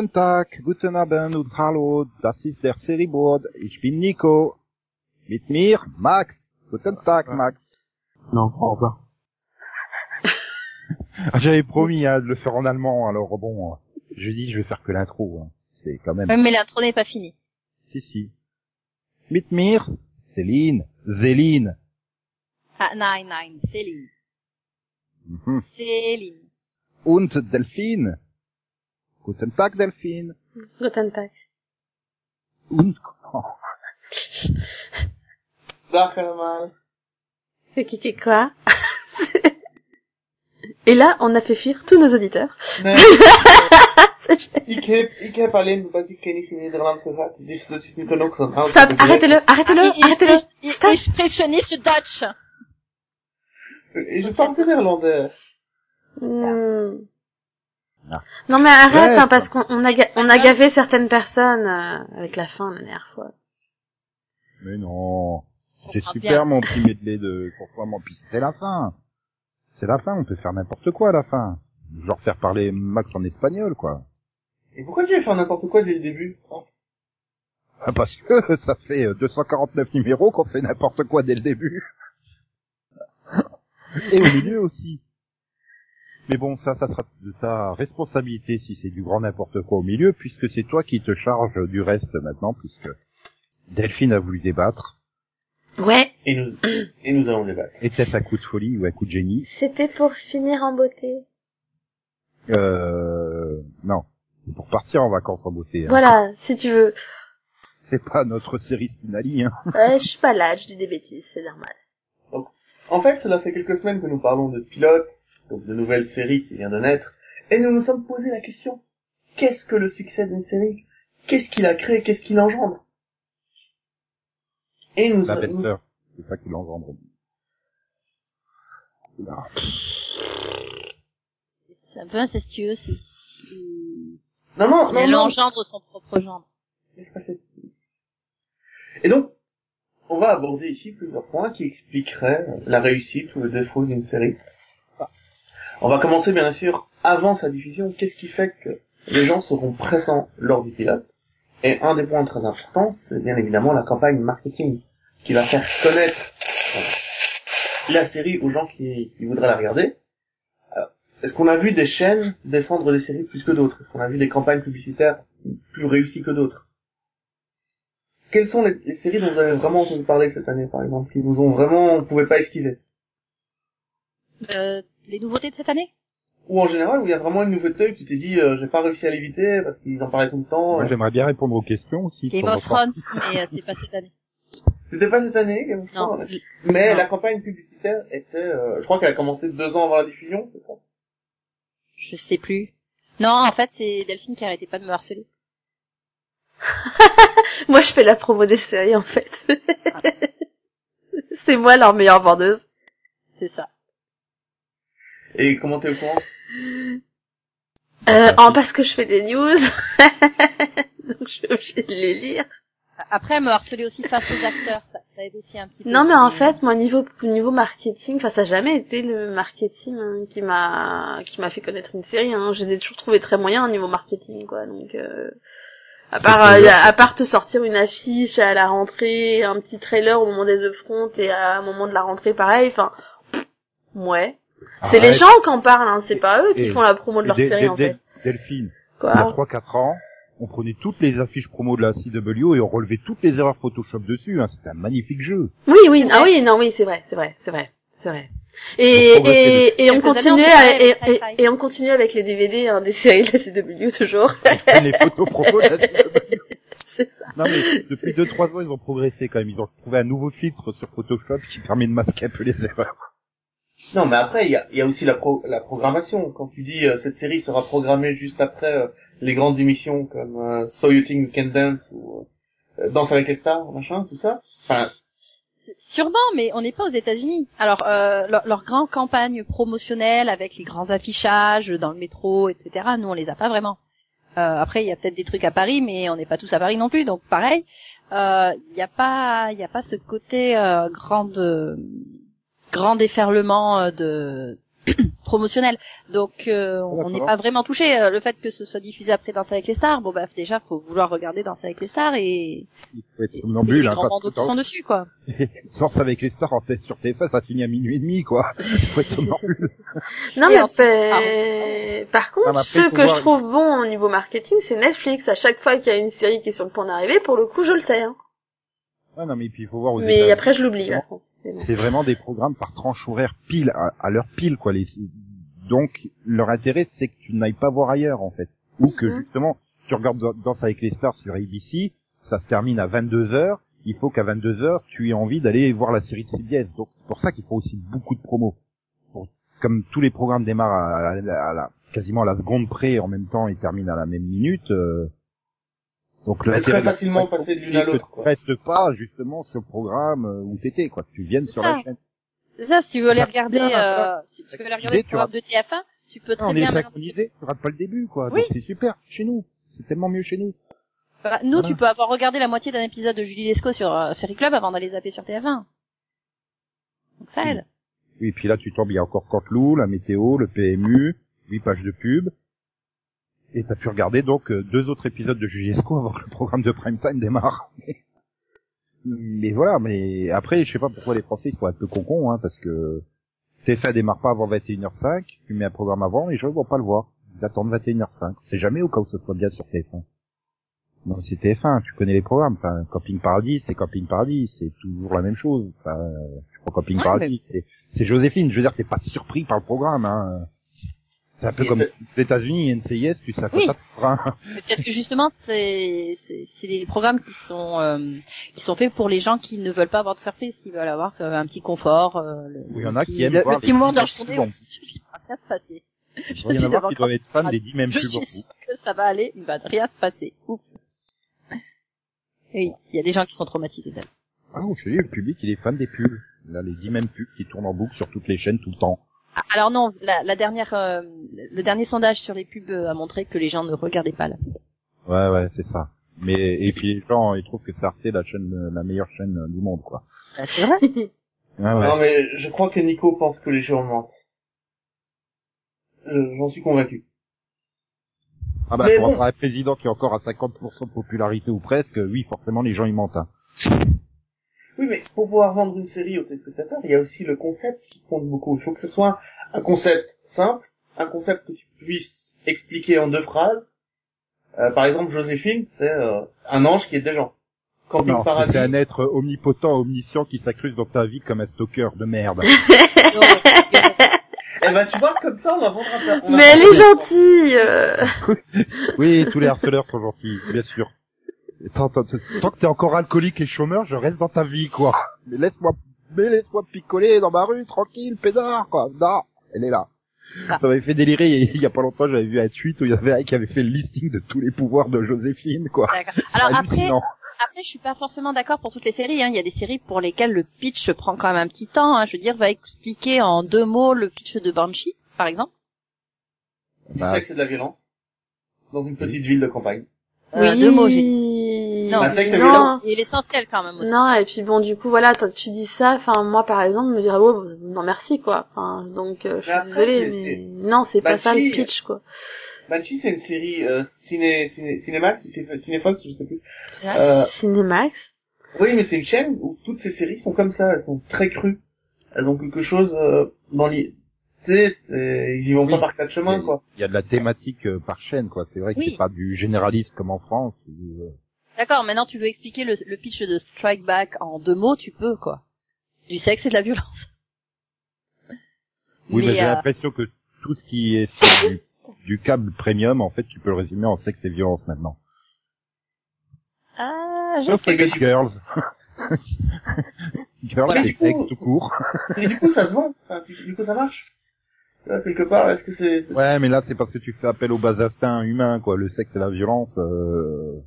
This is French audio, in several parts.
Guten Tag, guten Abend und hallo, das ist der Serieboard. Ich bin Nico. Mit mir Max. Guten Tag, Max. Non, au revoir. Ah, J'avais promis hein, de le faire en allemand, alors bon, je dis je vais faire que l'intro. hein. C'est quand même... Mais l'intro n'est pas finie. Si, si. Mit mir, Céline, Zéline. Ah, nein, nein, Céline. Mhm. Céline. Und Delphine. Guten Tag, Delphine. Guten Tag. Und... Oh. Dag allemaal. C'est qui qui quoi? Et là, on a fait fuir tous nos auditeurs. Nee, ik heb, ik heb alleen basic-kennis in Nederland gehad, dus dat is niet genoeg van oud. Stop, arrêtez-le, arrêtez-le, Ah, arrêtez-le. Stop. Et je parle néerlandais. Hmm. Non mais arrête, hein, parce qu'on on a, ga- on a gavé certaines personnes euh, avec la fin la dernière fois. Mais non. C'est super bien. mon petit medley de pourquoi mon puis c'était la fin. C'est la fin, on peut faire n'importe quoi à la fin. Genre faire parler Max en espagnol quoi. Et pourquoi tu veux faire n'importe quoi dès le début. Ah, Parce que ça fait euh, 249 numéros qu'on fait n'importe quoi dès le début. Et au milieu aussi. Mais bon, ça, ça sera de ta responsabilité si c'est du grand n'importe quoi au milieu, puisque c'est toi qui te charges du reste maintenant, puisque Delphine a voulu débattre, Ouais, Et nous, et nous allons débattre. et peut-être un coup de folie ou un coup de génie. c'était pour finir en beauté. Euh, non. C'est pour partir en vacances en beauté. hein. Voilà, si tu veux. C'est pas notre série finale, hein. Ouais, je suis pas là, je dis des bêtises, c'est normal. En fait, cela fait quelques semaines que nous parlons de pilote, donc de nouvelle série qui vient de naître, et nous nous sommes posé la question, qu'est-ce que le succès d'une série? Qu'est-ce qu'il a créé? Qu'est-ce qu'il engendre? Et nous, La belle-sœur. C'est ça qui l'engendre. Ah. C'est un peu incestueux, c'est, Non, non, non, elle non. engendre son propre passer. Et donc, on va aborder ici plusieurs points qui expliqueraient la réussite ou le défaut d'une série. On va commencer bien sûr avant sa diffusion. Qu'est-ce qui fait que les gens seront présents lors du pilote? Et un des points très importants, c'est bien évidemment la campagne marketing qui va faire connaître la série aux gens qui, voudraient la regarder. Euh, Est-ce qu'on a vu des chaînes défendre des séries plus que d'autres? Est-ce qu'on a vu des campagnes publicitaires plus réussies que d'autres? Quelles sont les, les séries dont vous avez vraiment entendu parler cette année, par exemple, qui vous ont vraiment, on pouvait pas esquiver? Euh, les nouveautés de cette année? Ou en général, où il y a vraiment une nouveauté où tu t'es dit, euh, j'ai pas réussi à l'éviter parce qu'ils en parlaient tout le temps. Moi, euh. j'aimerais bien répondre aux questions aussi. Game of. Thrones, mais euh, c'est pas cette année. C'était pas cette année, Game of Non, Thrones, je- mais non. la campagne publicitaire était, euh, je crois qu'elle a commencé deux ans avant la diffusion, c'est ça? Je sais plus. Non, en fait, c'est Delphine qui arrêtait pas de me harceler. Moi, je fais la promo des séries, en fait. c'est moi leur meilleure vendeuse. C'est ça. Et comment t'es au courant? Euh, en, parce que je fais des news. Donc, je suis obligée de les lire. Après, me harcelait aussi face aux acteurs, ça, ça aide aussi un petit peu. Non, mais en fait, moi, niveau, niveau marketing, enfin, ça a jamais été le marketing hein, qui m'a, qui m'a fait connaître une série, hein. Je les ai toujours trouvés très moyens au niveau marketing, quoi. Donc, euh, à part, euh, à part te sortir une affiche à la rentrée, un petit trailer au moment des upfronts et à un moment de la rentrée, pareil, enfin, ouais. C'est les gens qui en parlent, hein. C'est pas eux qui Et- font la promo de leur série, en fait. Delphine, il y a Quoi. 3-4 ans, on prenait toutes les affiches promo de la CW et on relevait toutes les erreurs Photoshop dessus. Hein. C'était un magnifique jeu. Oui, oui, ah oui, non, oui, c'est vrai, c'est vrai, c'est vrai, c'est vrai. Et, et, et on faisait et, et, et on continue avec les DVD hein, des séries de la CW toujours. les photos promo de la CW. c'est ça. Non mais depuis 2-3 ans, ils ont progressé quand même. Ils ont trouvé un nouveau filtre sur Photoshop qui permet de masquer un peu les erreurs. Non, mais après, il y a, y a aussi la, pro- la programmation. Quand tu dis, euh, cette série sera programmée juste après euh, les grandes émissions comme euh, So You Think You Can Dance ou euh, Danse avec les stars, machin, tout ça. Enfin, Sûrement, mais on n'est pas aux États-Unis. Alors, euh, leur, leur grande campagne promotionnelle avec les grands affichages dans le métro, etc. Nous, on les a pas vraiment. Euh, après, il y a peut-être des trucs à Paris, mais on n'est pas tous à Paris non plus, donc pareil. il n'y a pas, il a pas ce côté euh, grand, déferlement euh, de promotionnel. Donc euh, on n'est pas vraiment touché. Euh, Le fait que ce soit diffusé après Danse avec les stars, bon bah déjà faut vouloir regarder Danse avec les stars et Il faut être somnambule, les hein, pas qui sont dessus quoi. Danse avec les stars en tête sur TF1, ça finit à minuit et demi, quoi. Il faut être somnambule. Non, mais ensuite- pa- par contre, Ah, ce que voir- je trouve bon au niveau marketing, c'est Netflix. À chaque fois qu'il y a une série qui est sur le point d'arriver, pour le coup, je le sais. Hein. Ah non, mais puis il faut voir aux Mais États-Unis. après, je l'oublie. Par contre. Mais bon. C'est vraiment des programmes par tranche horaire pile, à, à l'heure pile, quoi. Les... Donc, leur intérêt, c'est que tu n'ailles pas voir ailleurs, en fait. Ou que, Mhm. justement, tu regardes Danse avec les stars sur ABC, ça se termine à 22 heures, il faut qu'à 22 heures, tu aies envie d'aller voir la série de CBS. Donc, c'est pour ça qu'il faut aussi beaucoup de promos. Pour- Comme tous les programmes démarrent à, la- à la, quasiment à la seconde près en même temps et terminent à la même minute, euh, donc l'intérêt très facilement passer d'une à l'autre, tu restes pas, justement, sur le programme euh, où t'étais, quoi. Que Tu viennes sur la ça. chaîne. C'est ça, si tu veux les Bah, regarder, euh, si tu veux les regarder le programme de TF1, tu peux très on est bien. regarder- synchronisé, tu rates pas le début, quoi. Oui. C'est super, chez nous. C'est tellement mieux chez nous. Bah, nous, Voilà. tu peux avoir regardé la moitié d'un épisode de Julie Lescaut sur euh, Série Club avant d'aller zapper sur TF1. Donc ça aide. Oui, et puis là, tu tombes, il y a encore Canteloup, la météo, le PMU, 8 pages de pub. Et t'as pu regarder donc euh, deux autres épisodes de Juliesco avant que le programme de prime time démarre. mais voilà, mais après, je sais pas pourquoi les Français ils sont un peu concons, hein, parce que TF1 démarre pas avant 21h05, tu mets un programme avant et les gens vont pas le voir. Ils attendent 21h05. C'est jamais au cas où ce soit bien sur TF1. Non, c'est TF1, tu connais les programmes. Enfin, Camping Paradis, c'est Camping Paradis, c'est toujours la même chose. Enfin, je crois Camping Ouais, Paradis, c'est, c'est Joséphine. Je veux dire, t'es pas surpris par le programme. Hein. C'est un peu Et comme le- les États-Unis, NCIS, tu sais à quoi Oui. ça Peut-être que justement, c'est c'est c'est des programmes qui sont euh, qui sont faits pour les gens qui ne veulent pas avoir de surprise, qui veulent avoir euh, un petit confort. euh, le, Oui, il y en le a petit- qui aiment le, voir le des petit moment de journée. Il va rien se passer. Il Je doit y en d'accord. qui doivent être fans des 10 mêmes Je suis sûre que ça va aller. Il va rien se passer. Ouf. Oui, il y a des gens qui sont traumatisés. d'elle. Ah, je te dis, le public, il est fan des pubs. Là, les 10 mêmes pubs qui tournent en boucle sur toutes les chaînes tout le temps. Alors non, la, la dernière, euh, le dernier sondage sur les pubs euh, a montré que les gens ne regardaient pas la pub. Ouais, ouais, c'est ça. Mais, et puis les gens, ils trouvent que c'est Arte la chaîne, la meilleure chaîne du monde, quoi. Ah, C'est vrai. Ah ouais. Non, mais je crois que Nico pense que les gens mentent. Je- J'en suis convaincu. Ah bah, Mais pour bon. un président qui est encore à 50% de popularité ou presque, oui, forcément, les gens, ils mentent. hein. Oui, mais pour pouvoir vendre une série aux téléspectateurs, il y a aussi le concept qui compte beaucoup. Il faut que ce soit un concept simple, un concept que tu puisses expliquer en deux phrases. Euh, par exemple, Joséphine, c'est euh, un ange qui est des gens. Camping Non, Paradis. c'est un être omnipotent, omniscient qui s'accruse dans ta vie comme un stalker de merde. Eh ben, tu vois, comme ça, on va vendre un peu. Mais elle est gentille. euh. oui, tous les harceleurs sont gentils, bien sûr. Tant, tant, tant que t'es encore alcoolique et chômeur, je reste dans ta vie, quoi. Mais laisse-moi, mais laisse-moi picoler dans ma rue, tranquille, pédard, quoi. Non, elle est là. Ah. Ça m'avait fait délirer, il y a pas longtemps, j'avais vu un tweet où il y avait un qui avait fait le listing de tous les pouvoirs de Joséphine, quoi. d'accord. C'est Alors après, après, je suis pas forcément d'accord pour toutes les séries. Hein. Il y a des séries pour lesquelles le pitch prend quand même un petit temps. Hein. Je veux dire, va expliquer en deux mots le pitch de Banshee, par exemple. Bah, et de la violence. Dans une petite ville de campagne. Euh, oui. deux mots, j'ai Non, Bah, et non. violence. C'est l'essentiel quand même aussi. Non, et puis bon, du coup, voilà, tu dis ça, enfin, moi, par exemple, je me dirais, oh, bah, non, merci, quoi. Enfin, donc, euh, je suis après, désolée, c'est- mais c'est- non, c'est Bah, pas ça le pitch, quoi. Banshee, c'est une série euh, ciné, ciné, Cinémax, Cinéfox, je sais plus. Euh, Cinemax. oui, mais c'est une chaîne où toutes ces séries sont comme ça, elles sont très crues. Elles ont quelque chose euh, dans les... Tu sais, c'est- ils y vont Oui. pas par quatre il chemins, a, quoi. il y a de la thématique euh, par chaîne, quoi. C'est vrai que Oui. c'est pas du généraliste comme en France. où, euh, D'accord, maintenant tu veux expliquer le, le pitch de Strike Back en deux mots, tu peux quoi. Du sexe et de la violence. Oui, mais, j'ai euh, l'impression que tout ce qui est sur du, du câble premium, en fait, tu peux le résumer en sexe et violence maintenant. ah, je Sauf sais. les girls. girls, Du coup- sexe tout court. Et du coup, ça se vend. Enfin, du coup, ça marche. Quelque part, est-ce que c'est... Ouais, mais là, c'est parce que tu fais appel aux bas instincts humains, quoi. Le sexe et la violence, euh...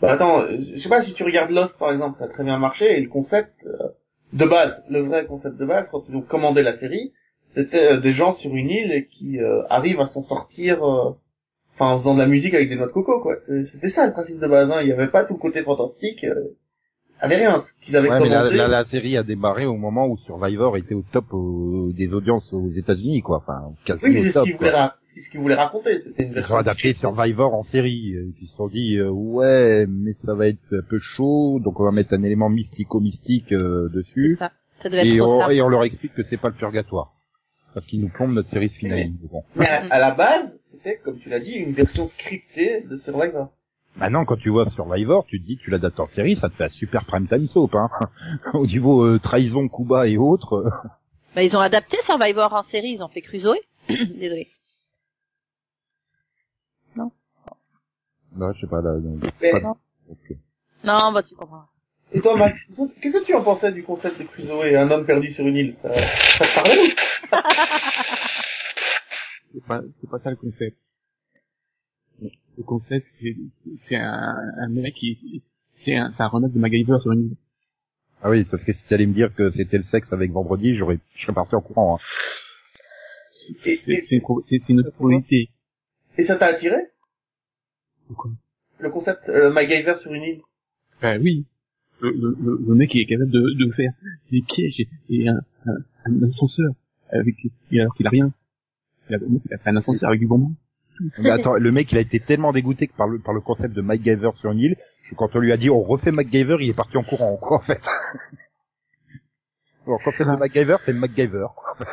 Bah attends, je sais pas, si tu regardes Lost, par exemple, ça a très bien marché, et le concept euh, de base, le vrai concept de base, quand ils ont commandé la série, c'était euh, des gens sur une île et qui euh, arrivent à s'en sortir... euh, Enfin, en faisant de la musique avec des noix de coco, quoi. C'était ça le principe de base. Hein. Il n'y avait pas tout le côté fantastique. euh, avaient rien. Ce qu'ils avaient Ouais, mais la, la, la série a démarré au moment où Survivor était au top au- des audiences aux États-Unis, quoi. Enfin, quasi Oui, au ce c'est ce qu'ils voulaient raconter. C'était une Ils version ont adapté Survivor en série. Et puis ils se sont dit, euh, ouais, mais ça va être un peu chaud, donc on va mettre un élément mystico-mystique euh, dessus. ça. Ça devait être Et trop on, ça. et on leur explique que c'est pas le purgatoire. Parce qu'ils nous plombent notre série finale. Bon. Mais à, à la base, c'était, comme tu l'as dit, une version scriptée de Survivor. Maintenant, quand tu vois Survivor, tu te dis tu l'adaptes en série, ça te fait un super prime time soap, hein. Au niveau euh, trahison, Kuba et autres. euh, Bah, ils ont adapté Survivor en série, ils ont fait Crusoe. Désolé. Non, je sais pas, là, non, Mais- pas- ok. Non, bah tu comprends. Et toi, Max, qu'est-ce que tu en pensais du concept de Crusoe et un homme perdu sur une île? Ça, ça te parlait? Ou C'est pas, c'est pas ça le concept. Le concept, c'est, c'est- c'est un, un mec qui, c'est un, c'est un remake de MacGyver sur une île. Ah oui, parce que si tu allais me dire que c'était le sexe avec vendredi, j'aurais, je serais parti en courant. Hein. C'est, c'est, une, c'est une autre probabilité. Et ça t'a attiré? Le concept euh, MacGyver sur une île Ben oui. Le, le, le, le mec est capable de, de faire des pièges et, et un, un, un ascenseur avec, et alors qu'il a rien. Il a, le mec, il a fait un ascenseur avec du bonbon. Mais attends, le mec, il a été tellement dégoûté que par le, par le concept de MacGyver sur une île, que quand on lui a dit on refait MacGyver, il est parti en courant, quoi, en fait. Alors, le concept de MacGyver, c'est MacGyver. quoi.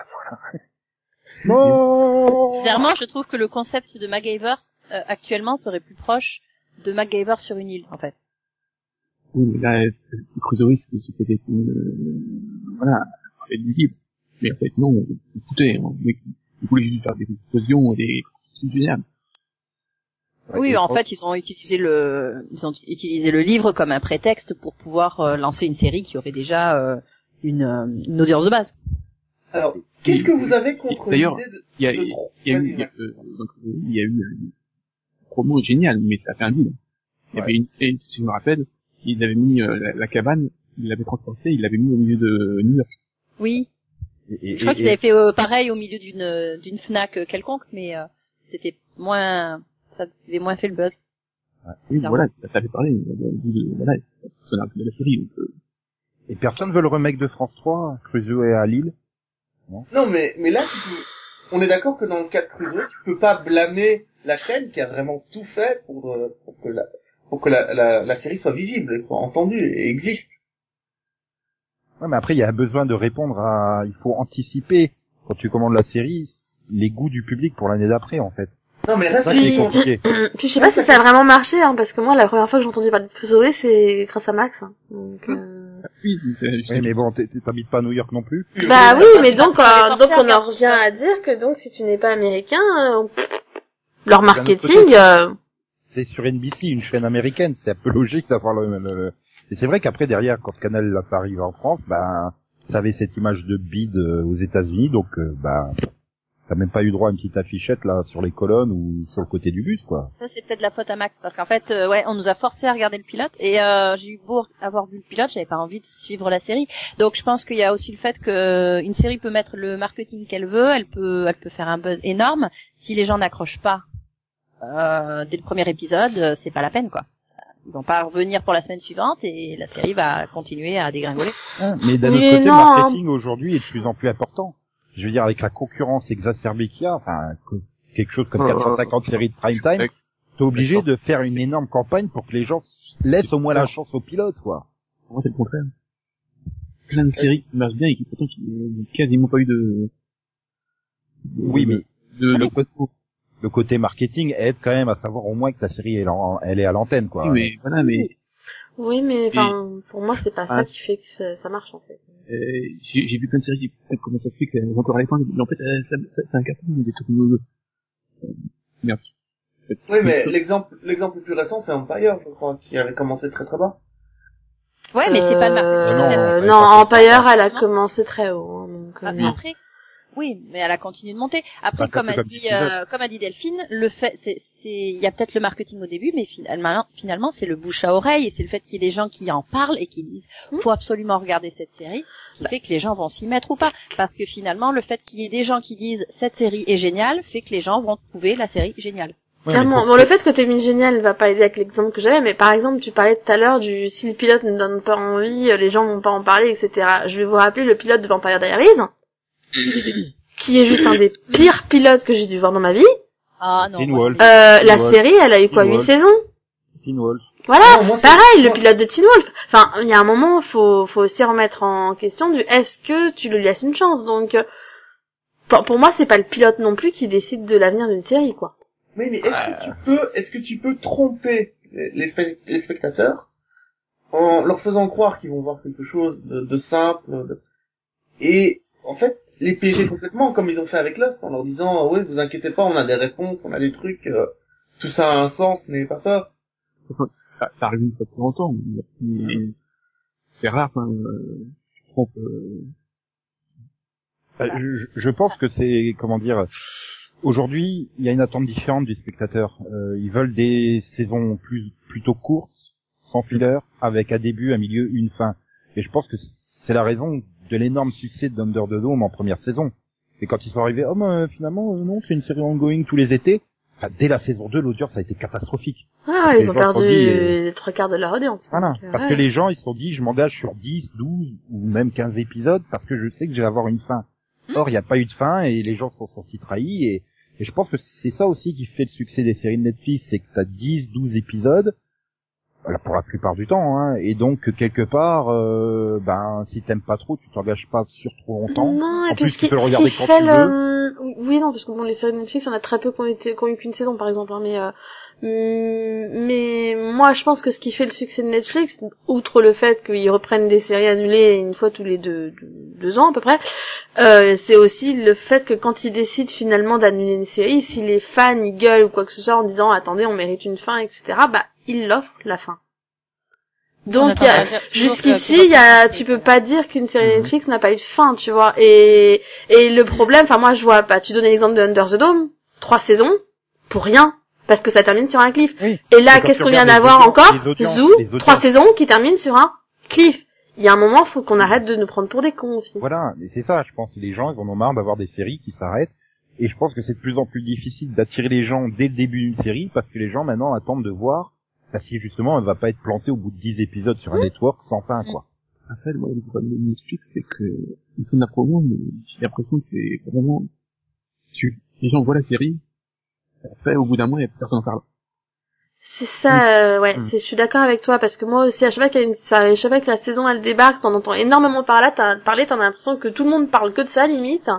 non Clairement, je trouve que le concept de MacGyver euh, actuellement serait plus proche de MacGyver sur une île, en fait. Oui, mais là, c'est, c'est Crusoe, c'est, c'est peut-être une, euh, voilà, avec du libre. Mais en fait, non, on mec, il voulait juste faire des explosions et des trucs géniales. Oui, en fait, ils ont utilisé le, ils ont utilisé le livre comme un prétexte pour pouvoir euh, lancer une série qui aurait déjà euh, une, euh, une audience de base. Alors, qu'est-ce que vous avez contre D'ailleurs, l'idée de... Il y a, de- il y a eu, il y a, eu promo géniale, mais ça a fait un deal. Il y avait une, et si je me rappelle, il avait mis euh, la, la cabane, il l'avait transportée, il l'avait mis au milieu de New York. Oui, Et, et- je crois et- qu'ils avaient fait euh, pareil au milieu d'une d'une Fnac euh, quelconque, mais euh, c'était moins, ça avait moins fait le buzz. Oui, voilà, ça, ça fait parler. euh, de- Voilà, ça, ça n'a plus de la série. Donc, euh, et personne veut le remake de France 3, Crusoe et à Lille? Non, mais, mais là, tu peux- on est d'accord que dans le cas de Crusoe, tu peux pas blâmer la chaîne qui a vraiment tout fait pour, euh, pour que, la, pour que la, la, la série soit visible, et soit entendue et existe. Ouais, mais après, il y a besoin de répondre à... Il faut anticiper, quand tu commandes la série, les goûts du public pour l'année d'après, en fait. Non, mais C'est reste ça qui est Oui. compliqué. Puis je sais pas si ça a vraiment marché, hein, parce que moi, la première fois que j'ai entendu parler de Crusoe, c'est grâce à Max. hein. Donc, euh... oui, Oui, mais bon, t'es- t'habites pas à New York non plus. Bah oui, mais donc, euh, donc on en revient à dire que donc si tu n'es pas américain, euh, leur marketing, euh, C'est sur NBC, une chaîne américaine, c'est un peu logique d'avoir le, le- le- Et c'est vrai qu'après, derrière, quand Canal l'a pas arrivé en France, ben, ça avait cette image de bide euh, aux États-Unis, donc, euh, ben, t'as même pas eu droit à une petite affichette, là, sur les colonnes ou sur le côté du bus, quoi. Ça c'est peut-être la faute à Max parce qu'en fait euh, ouais on nous a forcé à regarder le pilote et euh, j'ai eu beau avoir vu le pilote j'avais pas envie de suivre la série. Donc je pense qu'il y a aussi le fait que une série peut mettre le marketing qu'elle veut elle peut elle peut faire un buzz énorme. Si les gens n'accrochent pas euh, dès le premier épisode euh, c'est pas la peine quoi. Ils vont pas revenir pour la semaine suivante et la série va continuer à dégringoler. Mais d'un autre côté, le marketing aujourd'hui est de plus en plus important. Je veux dire, avec la concurrence exacerbée qu'il y a, enfin, que- quelque chose comme Euh, 450 séries de prime time, t'es obligé de faire une énorme campagne pour que les gens laissent au moins la chance au pilote, quoi. Pour moi, c'est le contraire. Plein de séries qui marchent bien et qui pourtant qui n'ont quasiment pas eu de... de- Oui, mais de, le de- le côté marketing aide quand même à savoir au moins que ta série elle, en- elle est à l'antenne, quoi. Oui, mais voilà, mais oui, mais enfin, pour moi, c'est pas ça Ah. qui fait que ça, ça marche en fait. euh, j'ai vu plein de séries qui peut-être comment ça se fait qu'elles encore les points, mais en fait, euh, ça, ça, c'est un carton, des trucs nouveaux. Euh, Merde. Oui, mais l'exemple, l'exemple le plus récent, c'est Empire, je crois, qui avait commencé très très bas. ouais mais c'est pas le marketing Euh, non, elle non, Empire, elle a commencé très haut. hein, donc, euh, Ah, non. Après, oui, mais elle a continué de monter. Après, Bah, comme a comme dit, euh, comme a dit Delphine, le fait, c'est, c'est, il y a peut-être le marketing au début, mais finalement, finalement, c'est le bouche à oreille et c'est le fait qu'il y ait des gens qui en parlent et qui disent, Hmm. faut absolument regarder cette série, qui fait que les gens vont s'y mettre ou pas. Parce que finalement, le fait qu'il y ait des gens qui disent cette série est géniale, fait que les gens vont trouver la série géniale. Ouais, Clairement. Bon, le fait que t'aies mis génial va pas aider avec l'exemple que j'avais, mais par exemple, tu parlais tout à l'heure du si le pilote ne donne pas envie, les gens vont pas en parler, etc. Je vais vous rappeler le pilote de Vampire Diaries, qui est juste un des pires pilotes que j'ai dû voir dans ma vie. Ah non. Wolf, Euh, la Wolf. série, elle a eu quoi, Teen 8 Wolf. saisons Teen Wolf. Voilà. Non, moi, c'est- Pareil, le pilote de Teen Wolf. Enfin, il y a un moment, faut, faut aussi remettre en question du est-ce que tu lui laisses une chance. Donc, euh, pour, pour moi, c'est pas le pilote non plus qui décide de l'avenir d'une série, quoi. Mais, mais est-ce que tu peux, est-ce que tu peux tromper les, spe- les spectateurs en leur faisant croire qu'ils vont voir quelque chose de, de simple de- et en fait les piéger complètement comme ils ont fait avec Lost en leur disant ouais vous inquiétez pas on a des réponses on a des trucs euh, tout ça a un sens n'ayez pas peur Ça, ça, ça arrive une fois de temps en temps, mais, mais c'est rare quand même. Euh, je trouve que Euh, je, je pense que c'est comment dire. Aujourd'hui, il y a une attente différente du spectateur. Euh, ils veulent des saisons plus plutôt courtes, sans filler, avec un début, un milieu, une fin. Et je pense que c'est la raison de l'énorme succès d'Under the Dome en première saison. Et quand ils sont arrivés, oh mais euh, finalement euh, non, c'est une série ongoing tous les étés. Enfin, dès la saison 2, l'audience a été catastrophique. Ah, ils ont perdu dit, euh, les trois quarts de leur audience. Voilà. Donc, euh, Parce ouais. que les gens, ils se sont dit, je m'engage sur 10, 12 ou même 15 épisodes parce que je sais que je vais avoir une fin. Or, il n'y a pas eu de fin et les gens se sont sentis trahis et, et je pense que c'est ça aussi qui fait le succès des séries de Netflix, c'est que t'as 10, 12 épisodes, pour la plupart du temps, hein, et donc quelque part, euh, ben, si t'aimes pas trop, tu t'engages pas sur trop longtemps. Non, et En puis plus, ce tu qui, peux le regarder quand fait tu le... Oui, non, parce que bon, les séries de Netflix, on a très peu qui ont, été, qui ont eu qu'une saison, par exemple, hein, mais... Euh... hum, Mais moi, je pense que ce qui fait le succès de Netflix, outre le fait qu'ils reprennent des séries annulées une fois tous les deux, deux, deux ans à peu près, euh, c'est aussi le fait que quand ils décident finalement d'annuler une série, si les fans ils gueulent ou quoi que ce soit en disant attendez on mérite une fin, etc. Bah ils l'offrent la fin. Donc il y a- Jusqu'ici, il y a, tu peux pas dire qu'une série Mhm. Netflix n'a pas eu de fin, tu vois. Et, et le problème, enfin moi je vois, bah, tu donnais l'exemple de Under the Dome, trois saisons, pour rien, parce que ça termine sur un cliff. Oui. Et là, qu'est-ce qu'on vient d'avoir encore Zoo, trois saisons qui terminent sur un cliff. Il y a un moment, faut qu'on arrête de nous prendre pour des cons aussi. Voilà, et c'est ça, je pense. Les gens, ils en ont marre d'avoir des séries qui s'arrêtent. Et je pense que c'est de plus en plus difficile d'attirer les gens dès le début d'une série parce que les gens maintenant attendent de voir bah, si justement elle va pas être plantée au bout de 10 épisodes sur un network sans fin, quoi. Après, moi, le problème de Netflix, c'est que, ils font de la promo, mais j'ai l'impression que c'est vraiment, tu, les gens voient la série, après, au bout d'un mois, il y a plus personne en parle. C'est ça, euh, ouais, Mm. c'est, je suis d'accord avec toi parce que moi aussi, à chaque fois qu'il y a une, à chaque fois que la saison elle débarque, t'en entends énormément parler, t'as, parler, t'en as l'impression que tout le monde parle que de ça limite.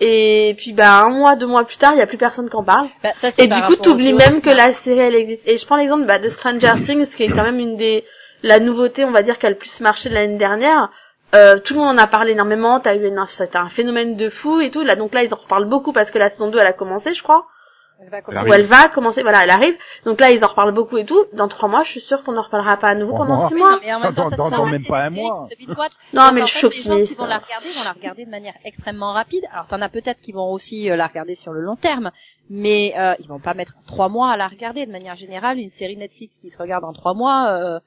Et puis bah un mois, deux mois plus tard, il y a plus personne qui en parle. Bah, ça, Et du coup, t'oublies aussi même que la série elle existe. Et je prends l'exemple bah, de Stranger Things, qui est quand même une des la nouveauté, on va dire, qui a le plus marché de l'année dernière. Euh, tout le monde en a parlé énormément. T'as eu une, c'était un phénomène de fou et tout. Là, donc là, ils en reparlent beaucoup parce que la saison 2 elle a commencé, je crois. Elle va Elle commencer. Ou elle va commencer. Voilà, elle arrive. Donc là, ils en reparlent beaucoup et tout. Dans trois mois, je suis sûre qu'on en reparlera pas à nouveau Trois pendant mois. six mois. non, mais en même temps, Dans- ça dans- se dans voit, même pas un mois. Non, Donc, mais je suis optimiste. vont la regarder vont la regarder de manière extrêmement rapide. Alors t'en as peut-être qui vont aussi euh, la regarder sur le long terme, mais euh, ils vont pas mettre trois mois à la regarder. De manière générale, une série Netflix qui se regarde en trois mois, euh,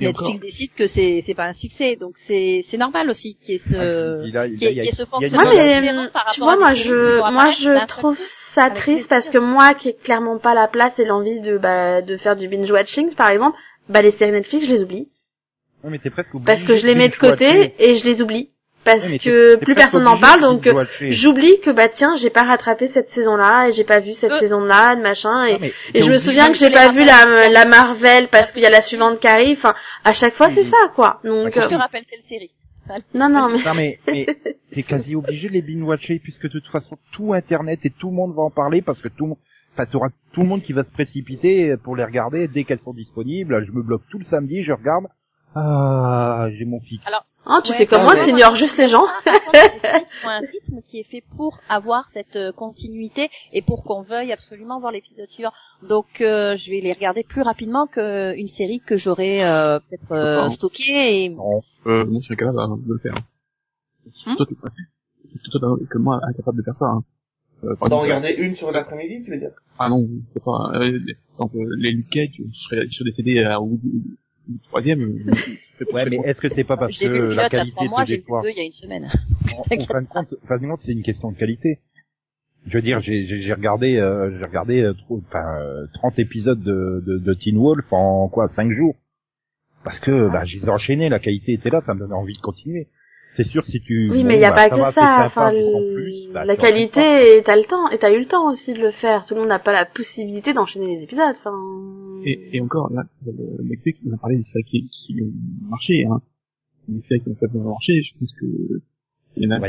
Netflix encore. décide que c'est c'est pas un succès. Donc c'est c'est normal aussi qu'il y ait ce Il a- il qu'il y ait- a- qu'il y ait ce fonctionnement différent par tu rapport vois, à des moi je, moi je seul trouve ça triste parce que moi qui ai clairement pas la place et l'envie de, bah, de faire du binge watching, par exemple, bah les séries Netflix, je les oublie. Ouais, mais t'es presque parce que je les mets de côté et je les oublie parce que plus personne n'en parle, donc j'oublie que bah tiens, j'ai pas rattrapé cette saison-là et j'ai pas vu cette Euh. saison-là, machin et Non, et je me souviens que j'ai pas vu la, Marvel parce qu'il y a la suivante qui arrive. Enfin, à chaque fois, c'est Oui. ça, quoi. Donc, Je te rappelle quelle série. non, non, mais Non mais, mais t'es quasi obligé de les binge-watcher puisque de toute façon tout internet et tout le monde va en parler parce que tout le monde, enfin t'auras tout le monde qui va se précipiter pour les regarder dès qu'elles sont disponibles. Je me bloque tout le samedi, je regarde. Ah, j'ai mon fixe. Alors, hein, tu Ouais, fais comme ah moi, ouais. tu ignores juste les gens. Contre, les séries ont un rythme qui est fait pour avoir cette euh, continuité et pour qu'on veuille absolument voir l'épisode suivant. Donc euh, je vais les regarder plus rapidement qu'une série que j'aurais euh, peut-être euh, stockée et Non. Euh, moi, je suis capable hein, de le faire. Hmm Toi, t'es que moi incapable de faire ça. Hein. Euh, exemple, regarder une sur l'après-midi, tu veux dire? Ah non, c'est pas. Euh, donc, euh, les Luke Cage, je serais, je serais décédé à, au bout troisième. euh, Ouais, mais est-ce que c'est pas parce j'ai vu que la qualité mois, j'ai déçoit deux il y a une semaine. En, en fin de compte, en fin de compte, c'est une question de qualité. Je veux dire, j'ai j'ai- j'ai regardé, euh, j'ai regardé euh, trop- enfin, euh, 30 épisodes de, de, de Teen Wolf en quoi 5 jours. Parce que bah, je les ai enchaînés, la qualité était là, ça me donnait envie de continuer. C'est sûr si tu Oui, bon, mais il y a bah, pas ça que ça. sympa, Enfin, plus, bah, la qualité, et t'as le temps, et t'as eu le temps aussi de le faire. Tout le monde n'a pas la possibilité d'enchaîner les épisodes. Enfin. Et, et encore, là, le Netflix nous a parlé des séries qui, qui ont marché, hein. Des séries qui ont fait marcher, je pense que, il y en a Bah,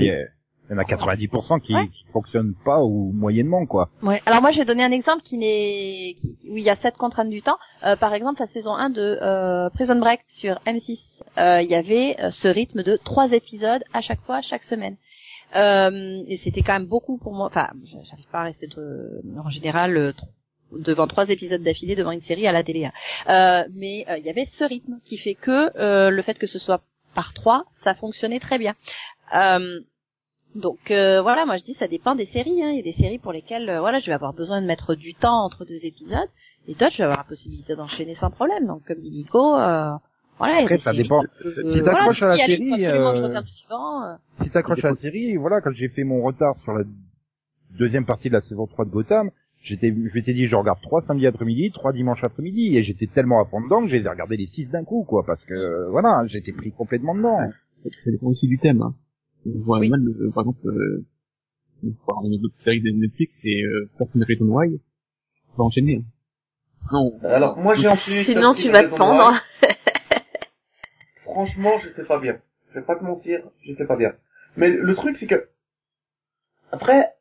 il y en a 90% qui, Ouais. qui fonctionnent pas ou moyennement quoi. Ouais. Alors moi, je vais donner un exemple qui n'est, qui- où il y a cette contrainte du temps. Euh, par exemple, la saison 1 de euh, Prison Break sur M6, euh, il y avait euh, ce rythme de trois épisodes à chaque fois, chaque semaine. Euh, et c'était quand même beaucoup pour moi. Enfin, j'arrive pas à rester de- en général devant trois épisodes d'affilée devant une série à la télé. hein. Euh, mais il y avait ce rythme qui fait que euh, le fait que ce soit par trois, ça fonctionnait très bien. Euh, donc euh, voilà, moi je dis ça dépend des séries. Hein. Il y a des séries pour lesquelles euh, voilà, je vais avoir besoin de mettre du temps entre deux épisodes, et d'autres je vais avoir la possibilité d'enchaîner sans problème. Donc comme dit Nico, euh, voilà. il y a Après, des ça séries dépend. Si voilà, t'accroches à la série, je euh, euh. Si t'accroches à la série, voilà, quand j'ai fait mon retard sur la deuxième partie de la saison 3 de Gotham, j'étais, je m'étais dit, je regarde trois samedis après-midi, trois dimanches après-midi, et j'étais tellement à fond dedans que j'ai regardé les six d'un coup, quoi, parce que, voilà, j'étais pris complètement dedans. ça, ça dépend aussi du thème, hein. On voit Oui. mal, euh, par exemple, euh, voir une autre série de Netflix, c'est, euh, Certain Reason Why. On va enchaîner. Non. Alors, moi, j'ai enchaîné. Sinon, tu vas te pendre. Franchement, j'étais pas bien. Je vais pas te mentir, j'étais pas bien. Mais le le truc, c'est que, après,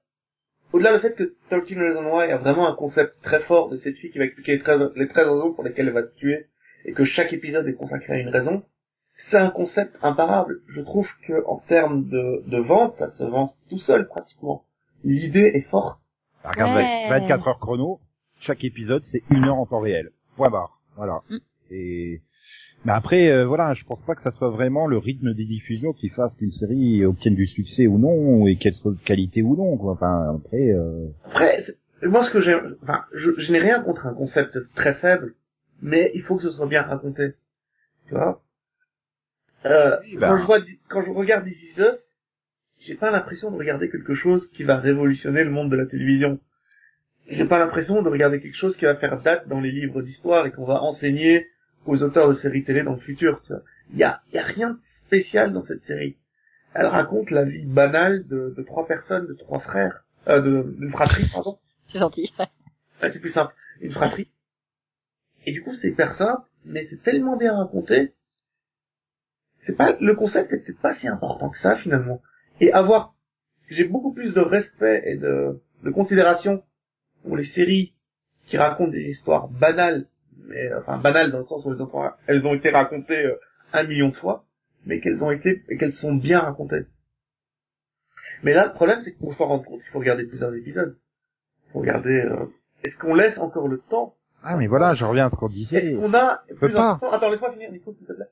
au-delà du fait que 13 Reasons Why a vraiment un concept très fort de cette fille qui va expliquer les 13, les 13 raisons pour lesquelles elle va te tuer, et que chaque épisode est consacré à une raison, c'est un concept imparable. Je trouve que, en termes de, de vente, ça se vend tout seul, pratiquement. L'idée est forte. Regarde, Ouais. 24 heures chrono, chaque épisode, c'est une heure en temps réel. Point barre. Voilà. Mm. Et, mais après, euh, voilà, je pense pas que ça soit vraiment le rythme des diffusions qui fasse qu'une série obtienne du succès ou non, et qu'elle soit de qualité ou non, quoi. Enfin, après, euh... Après, moi, ce que j'ai, enfin, je, je n'ai rien contre un concept très faible, mais il faut que ce soit bien raconté. Tu vois? Euh, Oui, bah. quand je vois, quand je regarde This Is Us, j'ai pas l'impression de regarder quelque chose qui va révolutionner le monde de la télévision. J'ai pas l'impression de regarder quelque chose qui va faire date dans les livres d'histoire et qu'on va enseigner aux auteurs de séries télé dans le futur, tu vois. Il y a, il y a rien de spécial dans cette série. Elle raconte la vie banale de, de trois personnes, de trois frères, euh, de, d'une fratrie, pardon. C'est gentil. Ouais, c'est plus simple. Une fratrie. Et du coup, c'est hyper simple, mais c'est tellement bien raconté. C'est pas, le concept est peut-être pas si important que ça, finalement. Et avoir, j'ai beaucoup plus de respect et de, de considération pour les séries qui racontent des histoires banales, mais, enfin, banales dans le sens où elles ont, elles ont été racontées euh, un million de fois, mais qu'elles ont été, et qu'elles sont bien racontées. Mais là, le problème, c'est que pour s'en rendre compte, il faut regarder plusieurs épisodes. Il faut regarder, euh, est-ce qu'on laisse encore le temps ah, mais voilà, je reviens à ce qu'on disait. Est-ce qu'on a, peut plus pas. important- attends, laisse-moi finir, Nico, s'il te plaît.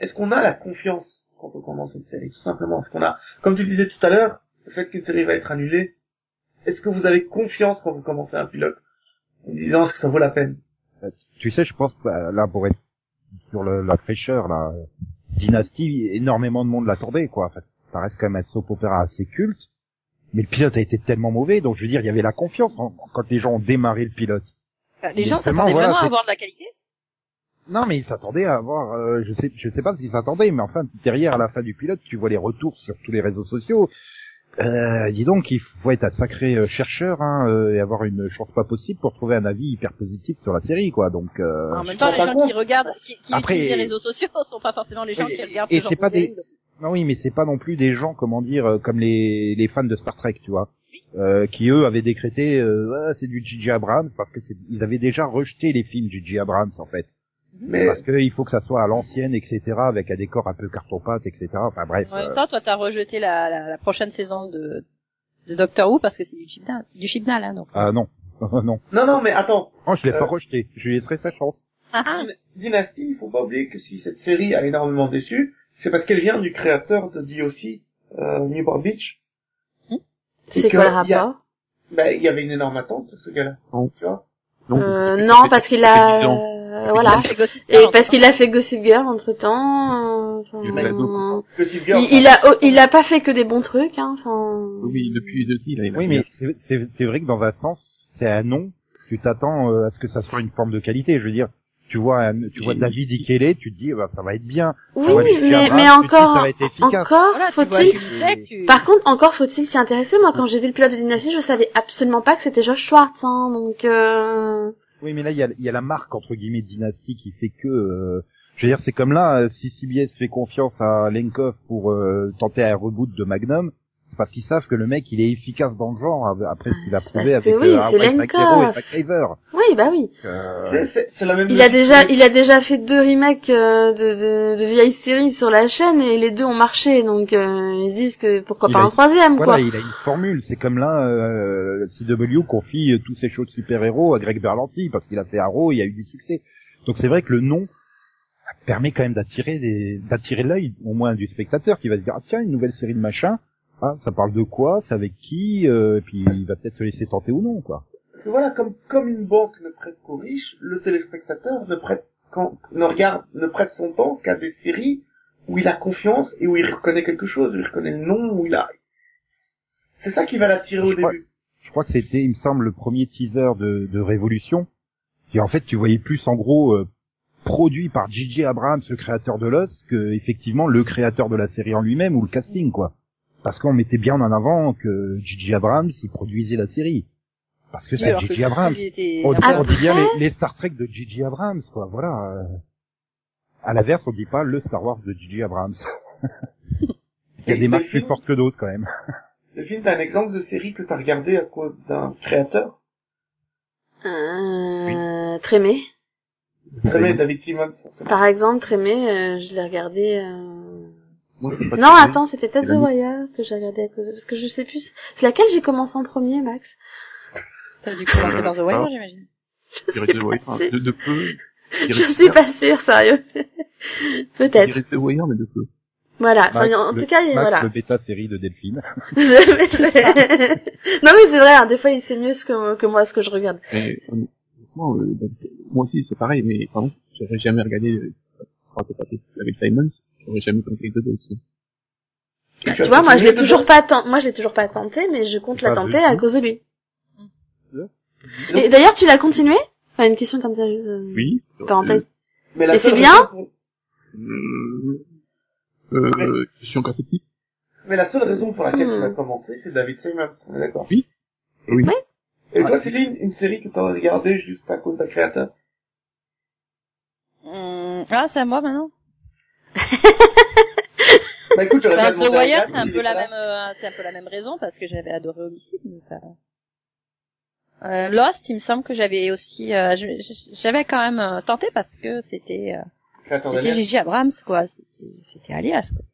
Est-ce qu'on a la confiance quand on commence une série, tout simplement? Est-ce qu'on a, comme tu disais tout à l'heure, le fait qu'une série va être annulée, est-ce que vous avez confiance quand vous commencez un pilote? En disant, est-ce que ça vaut la peine? Tu sais, je pense que bah, là, pour être sur le, la fraîcheur, là, Dynasty, énormément de monde l'attendait, quoi. Enfin, ça reste quand même un soap opéra assez culte. Mais le pilote a été tellement mauvais, donc je veux dire, il y avait la confiance en- quand les gens ont démarré le pilote. Euh, Les gens s'attendaient voilà, vraiment à avoir de la qualité. Non, mais ils s'attendaient à avoir, euh, je sais, je sais pas ce qu'ils s'attendaient, mais enfin, derrière, à la fin du pilote, tu vois les retours sur tous les réseaux sociaux. Euh, dis donc, il faut être un sacré euh, chercheur hein, euh, et avoir une chance pas possible pour trouver un avis hyper positif sur la série, quoi. Donc, euh, En même temps, les gens qui regardent, qui, qui Après- utilisent les réseaux sociaux sont pas forcément les gens Oui, qui regardent et c'est de pas des-. Non oui, mais c'est pas non plus des gens, comment dire, euh, comme les, les fans de Star Trek, tu vois, euh, qui eux avaient décrété, euh, Ah, c'est du J.J. Abrams parce que c'est, ils avaient déjà rejeté les films J.J. Abrams en fait, Mais, parce qu'il faut que ça soit à l'ancienne, etc., avec un décor un peu carton-pâte, etc. Enfin bref. En même euh, temps, toi, t'as rejeté la, la, la prochaine saison de, de Doctor Who parce que c'est du chibnal, du chibnal, hein, donc. Ah non, non, non, non, mais attends. oh, je l'ai Euh. pas rejeté, je lui laisserai sa chance. Ah, ah. Dynasty, il faut pas oublier que si cette série a énormément déçu, c'est parce qu'elle vient du créateur de DOC, euh, Newport Beach. Et C'est que quoi le il y a- rapport? Ben, il y avait une énorme attente sur ce gars-là. Non. Tu vois? Non, euh, Non, parce qu'il a, 10 ans. Euh, voilà. Et parce qu'il a fait Gossip Girl entre temps. Il. Gossip Girl, il, il a, oh, il a pas fait que des bons trucs, hein. Enfin. Oui, depuis là, il a Oui, mais c'est c'est- c'est vrai que dans un sens, c'est un nom. Tu t'attends euh, à ce que ça soit une forme de qualité. Je veux dire, tu vois, un- tu vois David Ikele, tu te dis, bah, ça va être bien. Oui, mais, mais dis, encore, ça va être efficace. encore, Voilà, faut-il. Tu... Par contre, encore faut-il s'y intéresser? Moi, quand j'ai vu le pilote de Dynasty, je savais absolument pas que c'était Josh Schwartz, hein. Donc, euh... Oui, mais là, il y a, y la marque, entre guillemets, Dynasty qui fait que... euh, je veux dire, c'est comme là, euh, si CBS fait confiance à Lenkov pour euh, tenter un reboot de Magnum, parce qu'ils savent que le mec, il est efficace dans le genre, après ce qu'il a C'est prouvé parce avec que oui, euh, c'est et. MacGyver. oui, bah oui. Euh, la même Il a déjà, que- il a déjà fait deux remakes euh, de, de, de vieilles séries sur la chaîne et les deux ont marché. Donc, euh, ils se disent que pourquoi Il pas a- un troisième, Voilà, quoi. il a une formule. C'est comme là, euh, CW confie euh, tous ses shows de super-héros à Greg Berlanti parce qu'il a fait Arrow, il y a eu du succès. Donc c'est vrai que le nom permet quand même d'attirer des, d'attirer l'œil au moins du spectateur qui va se dire ah tiens une nouvelle série de machin. Ah, ça parle de quoi? C'est avec qui? Euh, Et puis il va peut-être se laisser tenter ou non, quoi. Parce que voilà, comme, comme une banque ne prête qu'aux riches, le téléspectateur ne prête quand, ne regarde, ne prête son temps qu'à des séries où il a confiance et où il reconnaît quelque chose, où il reconnaît le nom, où il a, c'est ça qui va l'attirer au crois- début. Je crois que c'était, il me semble, le premier teaser de, de Révolution, qui en fait tu voyais plus en gros euh, produit par J.J. Abrams, le créateur de Lost, que effectivement le créateur de la série en lui-même ou le casting quoi. Parce qu'on mettait bien en avant que J.J. Abrams il produisait la série. Parce que Oui, c'est que J.J. Abrams. était On, on dit bien les, les Star Trek de J.J. Abrams quoi. Voilà. euh. À l'inverse, on dit pas le Star Wars de J.J. Abrams. il y a des marques plus fortes que d'autres quand même. Delphine, t'as un exemple de série que t'as regardé à cause d'un créateur? Euh, Trémé. Très bien, David Simmons, forcément. Par exemple, Trémé, euh, je l'ai regardé. Euh... Moi, c'est pas Non, attends, c'était peut-être The Wire que j'ai regardé à cause de... parce que je sais plus. C'est laquelle j'ai commencé en premier, Max? T'as dû commencer par The Wire, Ah. j'imagine. Je Je suis pas sûre. de, de peu. Je suis pas sûre, sérieux. Je Peut-être. dirais The Wire, mais de peu. Voilà. Max, Enfin, en le- tout cas, il- Max, voilà. le bêta série de Delphine. non mais c'est vrai, hein, des fois il sait mieux ce que, que moi ce que je regarde. Et, euh, bah, moi aussi, c'est pareil, mais pardon, j'aurais jamais regardé, euh, fait avec Simons, j'aurais jamais tenté de aussi. Et Tu vois, moi je l'ai toujours pas tenté, moi je l'ai toujours pas tenté, mais je compte la tenter à cause de lui. Et d'ailleurs, tu l'as continué? Enfin, une question comme ça. juste, euh, Oui. Parenthèse. Mais Et c'est bien? Euh, je suis encore sceptique. Mais la seule raison pour laquelle Hmm. tu as commencé, c'est David Simmons, on est d'accord? Oui. Oui. Et toi, Céline, une série que t'as regardée juste à cause d'un créateur? Hum, Ah, c'est à moi maintenant. Bah écoute, j'aurais Bah, pas The Wire, c'est un peu la même, euh, c'est un peu la même raison parce que j'avais adoré Homicide. mais ça- Euh, Lost, il me semble que j'avais aussi, euh, j'avais quand même euh, tenté parce que c'était, euh, c'était. Gigi Abrams quoi, c'était c'était Alias. Quoi.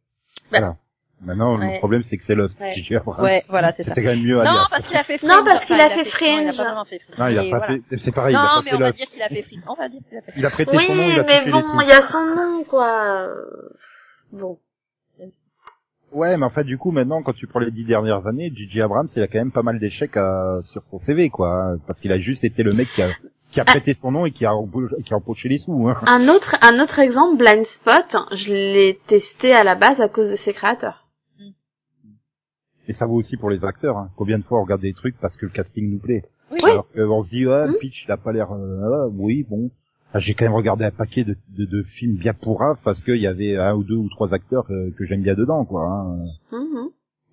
Voilà. Maintenant, Ouais. le problème, c'est que c'est Lost. Ouais. J.J. Abrams. Ouais, voilà, c'est ça. C'était quand même mieux Non, Alias. parce qu'il a fait Fringe. Non, parce qu'il a fait non, il a Fringe. pas vraiment fait Fringe. Non, il a mais pas voilà. fait, c'est pareil, il a Non, pas mais fait on va dire qu'il a fait Fringe. On va dire qu'il a fait Il a prêté Oui, son nom, il a mais bon, il y a son nom, quoi. Euh, Bon. Ouais, mais en fait, du coup, maintenant, quand tu prends les dix dernières années, J.J. Abrams, il a quand même pas mal d'échecs à- sur son CV, quoi. hein, Parce qu'il a juste été le mec qui a, qui a prêté son nom et qui a, qui a empoché les sous, hein. Un autre, un autre exemple, Blind Spot, je l'ai testé à la base à cause de ses créateurs. Et ça vaut aussi pour les acteurs, hein. Combien de fois on regarde des trucs parce que le casting nous plaît. Oui. Alors qu'on se dit, ouais, Hmm. le pitch, il a pas l'air, euh, ah, oui, bon. Ah, J'ai quand même regardé un paquet de, de, de films bien pourraves parce qu'il y avait un ou deux ou trois acteurs euh, que j'aime bien dedans, quoi. hein. Mhm.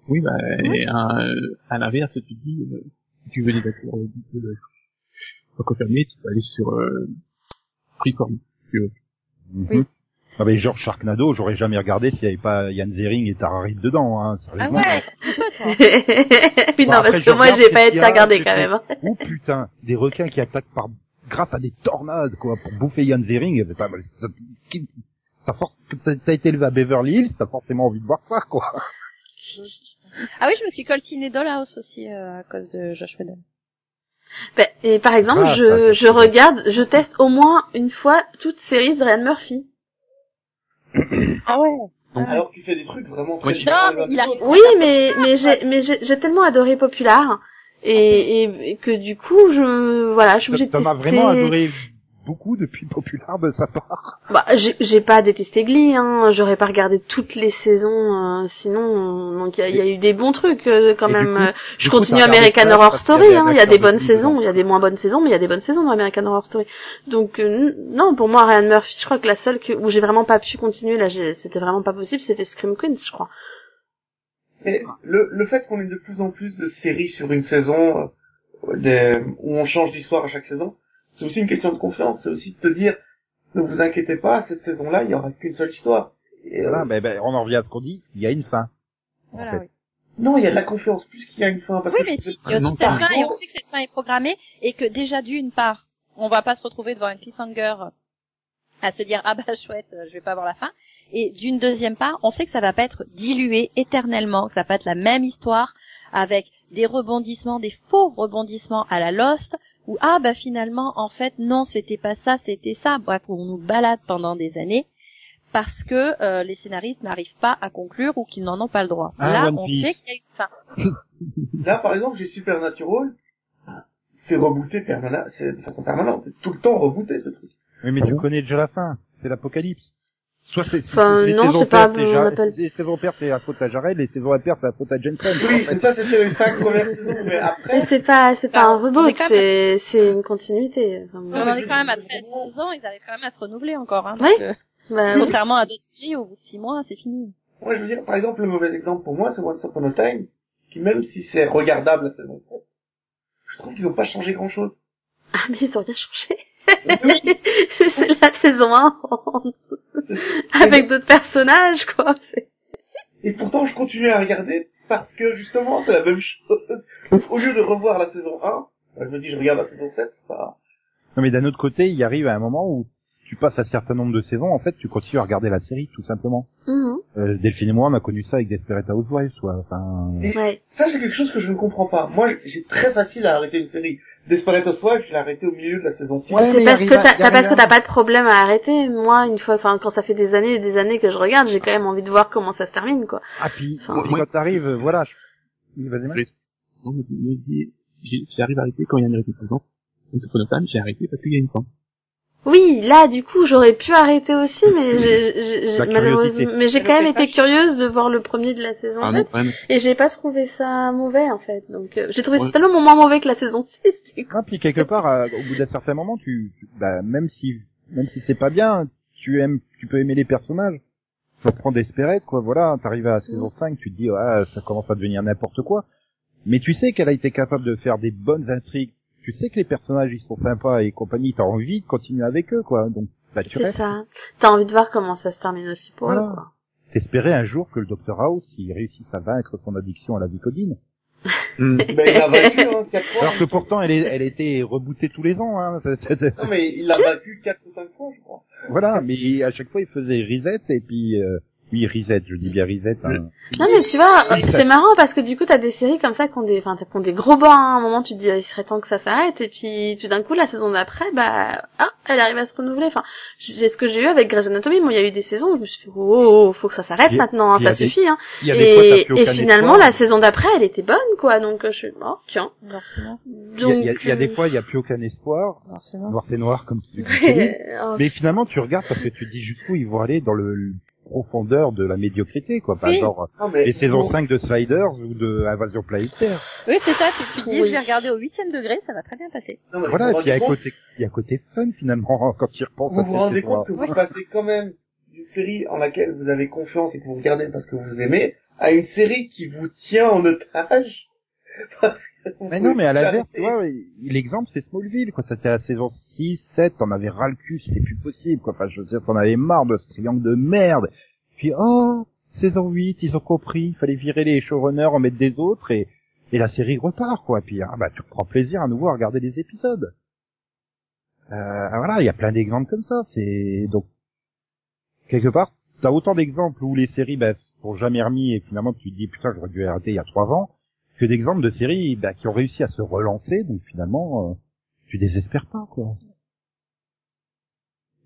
Oui, bah, et à, à l'inverse, tu dis, euh, tu veux des acteurs euh, euh, confirmés, tu peux aller sur euh, Freeform. Mhm. Oui. Ah ben, genre Sharknado, j'aurais jamais regardé s'il y avait pas Yann Zering et Tara Reid dedans, hein, Ah sérieusement. ouais, Bon, non, après, parce que moi, j'ai pas été regardé quand même. hein. Oh putain, des requins qui attaquent par grâce à des tornades, quoi, pour bouffer Yann Zering. Mais ça- qui- T'as forc- t'as- t'as été élevé à Beverly Hills, t'as forcément envie de voir ça, quoi. Ah oui, je me suis coltiné Dollhouse aussi euh, à cause de Josh Whedon. Ben, et par exemple, Ah, je, ça, je regarde, je teste au moins une fois toute série de Ryan Murphy. Ah ouais. Alors qu'il fait des trucs vraiment très Ouais, non, mais il a-. Oui, mais mais j'ai mais j'ai j'ai tellement adoré Populaire et, et, et que du coup, je voilà, je suis obligée de tester. vraiment adoré beaucoup depuis Popular de sa part. Bah, j'ai j'ai pas détesté Glee, hein. J'aurais pas regardé toutes les saisons, euh, sinon. euh, Donc il y, a- il y a eu des bons trucs euh, quand Et même. coup- Euh, je coup, continue American Horror y Story. Hein. Il y a des de bonnes saisons, dedans. il y a des moins bonnes saisons, mais il y a des bonnes saisons dans American Horror Story. Donc euh, non, pour moi Ryan Murphy, je crois que la seule que, où j'ai vraiment pas pu continuer, là, j'ai- c'était vraiment pas possible, c'était Scream Queens, je crois. Et le, le fait qu'on ait de plus en plus de séries sur une saison, euh, des- où on change d'histoire à chaque saison, c'est aussi une question de confiance. C'est aussi de te dire, ne vous inquiétez pas, cette saison-là, il y aura qu'une seule histoire. Et, euh, Voilà, ben, ben, on en revient à ce qu'on dit, il y a une fin. en Voilà, fait. oui. Non, il y a de la confiance plus qu'il y a une fin. Parce Oui, que mais si, il y a aussi cette fin, et on sait que cette fin est programmée, et que déjà d'une part, on va pas se retrouver devant un cliffhanger à se dire, ah bah chouette, je vais pas voir la fin. Et d'une deuxième part, on sait que ça va pas être dilué éternellement, que ça va pas être la même histoire, avec des rebondissements, des faux rebondissements à la Lost, où ah bah finalement, en fait, non, c'était pas ça, c'était ça. Bref, on nous balade pendant des années, parce que euh, les scénaristes n'arrivent pas à conclure ou qu'ils n'en ont pas le droit. Ah, Là, on Piece. sait qu'il y a une fin. Là, par exemple, j'ai Supernatural, c'est rebooté permanent, c'est de façon permanente, c'est tout le temps rebooté ce truc. Oui, mais Ah tu bon connais déjà la fin. C'est l'apocalypse. Soit c'est, c'est- Enfin, les non, saisons c'est pas c'est Ja- les saisons paires, c'est la faute à Jared, les saisons impaires, c'est la faute à Jensen. Oui, en fait. mais ça c'était les cinq premières saisons, mais Mais après, c'est pas, c'est pas un reboot, c'est, c'est une continuité. Enfin, On en mais est quand même à je- 13 ans, ils arrivent quand même à se renouveler encore. Hein, Oui. donc, euh, bah, oui. contrairement à d'autres séries, au bout de 6 mois, c'est fini. moi je veux dire, par exemple, le mauvais exemple pour moi, c'est Once Upon a Time, qui même si c'est regardable la saison 7, je trouve qu'ils ont pas changé grand chose. Ah, mais ils ont rien changé. C'est c'est la saison 1 avec d'autres personnages, quoi. Et pourtant, je continue à regarder parce que justement, c'est la même chose. Au lieu de revoir la saison 1, bah, je me dis, je regarde la saison 7, c'est pas... Non, mais d'un autre côté, il arrive à un moment où tu passes un certain nombre de saisons, en fait, tu continues à regarder la série, tout simplement. Euh, Delphine et moi, on a connu ça avec Desperate Housewives, quoi. Enfin, Ouais. Ça, c'est quelque chose que je ne comprends pas. Moi, j'ai très facile à arrêter une série. Desperate Housewives, je l'ai arrêté au milieu de la saison 6. Ouais, c'est parce que t'as, parce que t'as pas de problème à arrêter. Moi, une fois, enfin, quand ça fait des années et des années que je regarde, j'ai quand même envie de voir comment ça se termine, quoi. ah, puis, Enfin, puis moi- quand t'arrives, euh, voilà. je- vas-y, j'arrive à arrêter quand il y a une raison. Par exemple, Time, j'ai arrêté parce qu'il y a une fin. Oui, là, du coup, j'aurais pu arrêter aussi, mais j'ai, j'ai- j'ai- La malheureusement, curiosité. mais j'ai quand même été curieuse de voir le premier de la saison Ah 7, non, et j'ai pas trouvé ça mauvais, en fait. Donc, euh, j'ai trouvé ça tellement moins mauvais que la saison 6, du coup. Ah, puis quelque part, euh, au bout d'un certain moment, tu, bah, même si, même si c'est pas bien, tu aimes, tu peux aimer les personnages. Tu vas prendre Desperate, quoi, voilà, t'arrives à la saison 5, tu te dis, ouais, ça commence à devenir n'importe quoi. Mais tu sais qu'elle a été capable de faire des bonnes intrigues. Tu sais que les personnages, ils sont sympas et compagnie, t'as envie de continuer avec eux, quoi. Donc, bah, tu C'est ça. T'as envie de voir comment ça se termine aussi pour Voilà. eux, quoi. T'espérais un jour que le Dr House, il réussisse à vaincre son addiction à la vicodine. Hmm. Ben, il l'a vaincu, hein, 4 fois. Alors que pourtant, elle, est, elle était rebootée tous les ans, hein. Non, mais il l'a vaincu 4 ou 5 fois, je crois. Voilà, mais à chaque fois, il faisait reset et puis, euh, oui, reset, je dis bien reset. Hein. Non mais tu vois, c'est marrant parce que du coup t'as des séries comme ça qui ont des, enfin, qui ont des gros bas. À un moment tu te dis il serait temps que ça s'arrête et puis tout d'un coup la saison d'après bah ah elle arrive à se renouveler. Enfin c'est ce que j'ai eu avec Grey's Anatomy. Moi il y a eu des saisons où je me suis dit oh, oh, oh, faut que ça s'arrête maintenant, hein, ça des- suffit. Hein. Il y a des fois, Et, et finalement espoir. la saison d'après elle était bonne quoi donc euh, je suis oh tiens. Forcément. Il y a, il y a- il y a des euh, fois, il y a plus aucun espoir. Noir c'est noir, comme tu dis. oh, Mais finalement, tu regardes parce que tu te dis jusqu'où ils vont aller dans le profondeur de la médiocrité, quoi. Pas Oui. genre Non, mais les saisons bon, 5 de Sliders ou de Invasion Planétaire. Oui, c'est ça, tu, tu te dis, Oui. je vais regarder au huitième degré, ça va très bien passer. non, mais Voilà, et puis il y a un vous rendez côté, il y a côté fun finalement quand tu y repenses Vous à vous rendez compte que vous passez quand même d'une série en laquelle vous avez confiance et que vous regardez parce que vous aimez à une série qui vous tient en otage parce que vous Mais non, mais à l'inverse, tu vois, l'exemple c'est Smallville, quoi. T'étais à la saison 6, 7, t'en avais ras le cul, c'était plus possible, quoi. Enfin, je veux dire, t'en avais marre de ce triangle de merde. Puis, oh, saison 8, ils ont compris, il fallait virer les showrunners, en mettre des autres, et, et la série repart, quoi. Puis, ah, bah, tu reprends plaisir à nouveau à regarder les épisodes. Euh, voilà, il y a plein d'exemples comme ça, c'est, donc, quelque part, t'as autant d'exemples où les séries, bah, sont jamais remis, et finalement, tu te dis, putain, j'aurais dû arrêter il y a trois ans, que d'exemples de séries bah, qui ont réussi à se relancer, donc finalement, euh, tu désespères pas, quoi.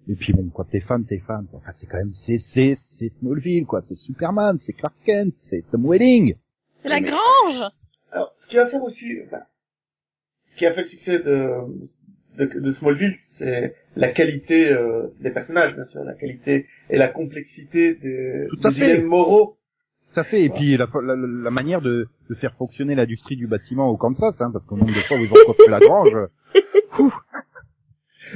Et puis bon, quand t'es fan, t'es fan. quoi. Enfin, c'est quand même, c'est, c'est, c'est Smallville, quoi. C'est Superman, c'est Clark Kent, c'est Tom Welling. C'est la grange Alors, ce qui va faire aussi, enfin, ce qui a fait le succès de, de, de Smallville, c'est la qualité euh, des personnages, bien sûr, la qualité et la complexité des, Tout à des fait. moraux. Tout à fait. Et puis la, la, la manière de, de faire fonctionner l'industrie du bâtiment au Kansas, hein, parce qu'au nombre de fois où ils ont construit la grange. Ouh.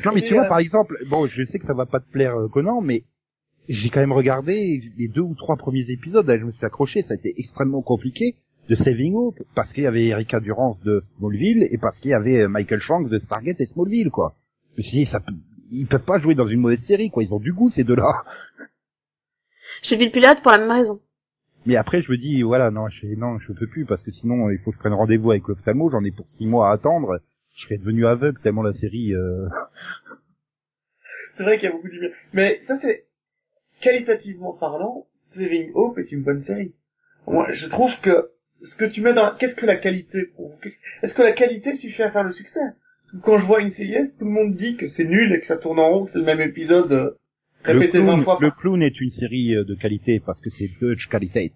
Non mais tu vois euh, par exemple, bon je sais que ça va pas te plaire euh, Conan, mais j'ai quand même regardé les deux ou trois premiers épisodes, là, je me suis accroché, ça a été extrêmement compliqué de Saving Hope, parce qu'il y avait Erika Durance de Smallville et parce qu'il y avait euh, Michael Shanks de Stargate et Smallville quoi. Je me suis dit ça ils peuvent pas jouer dans une mauvaise série quoi, ils ont du goût ces deux-là. J'ai vu le pilote pour la même raison. Mais après, je me dis, voilà, non, je, non, je peux plus parce que sinon, il faut que je prenne rendez-vous avec l'ophtalmo. J'en ai pour six mois à attendre. Je serais devenu aveugle tellement la série. Euh... C'est vrai qu'il y a beaucoup d'humour. Mais ça, c'est qualitativement parlant, Saving Hope est une bonne série. Moi, je trouve que ce que tu mets dans, qu'est-ce que la qualité pour Est-ce que la qualité suffit à faire le succès? Quand je vois une CIS, tout le monde dit que c'est nul et que ça tourne en rond, que c'est le même épisode euh, Le, répété 20 clown, fois. le clown est une série euh, de qualité parce que c'est Deutsche Qualität.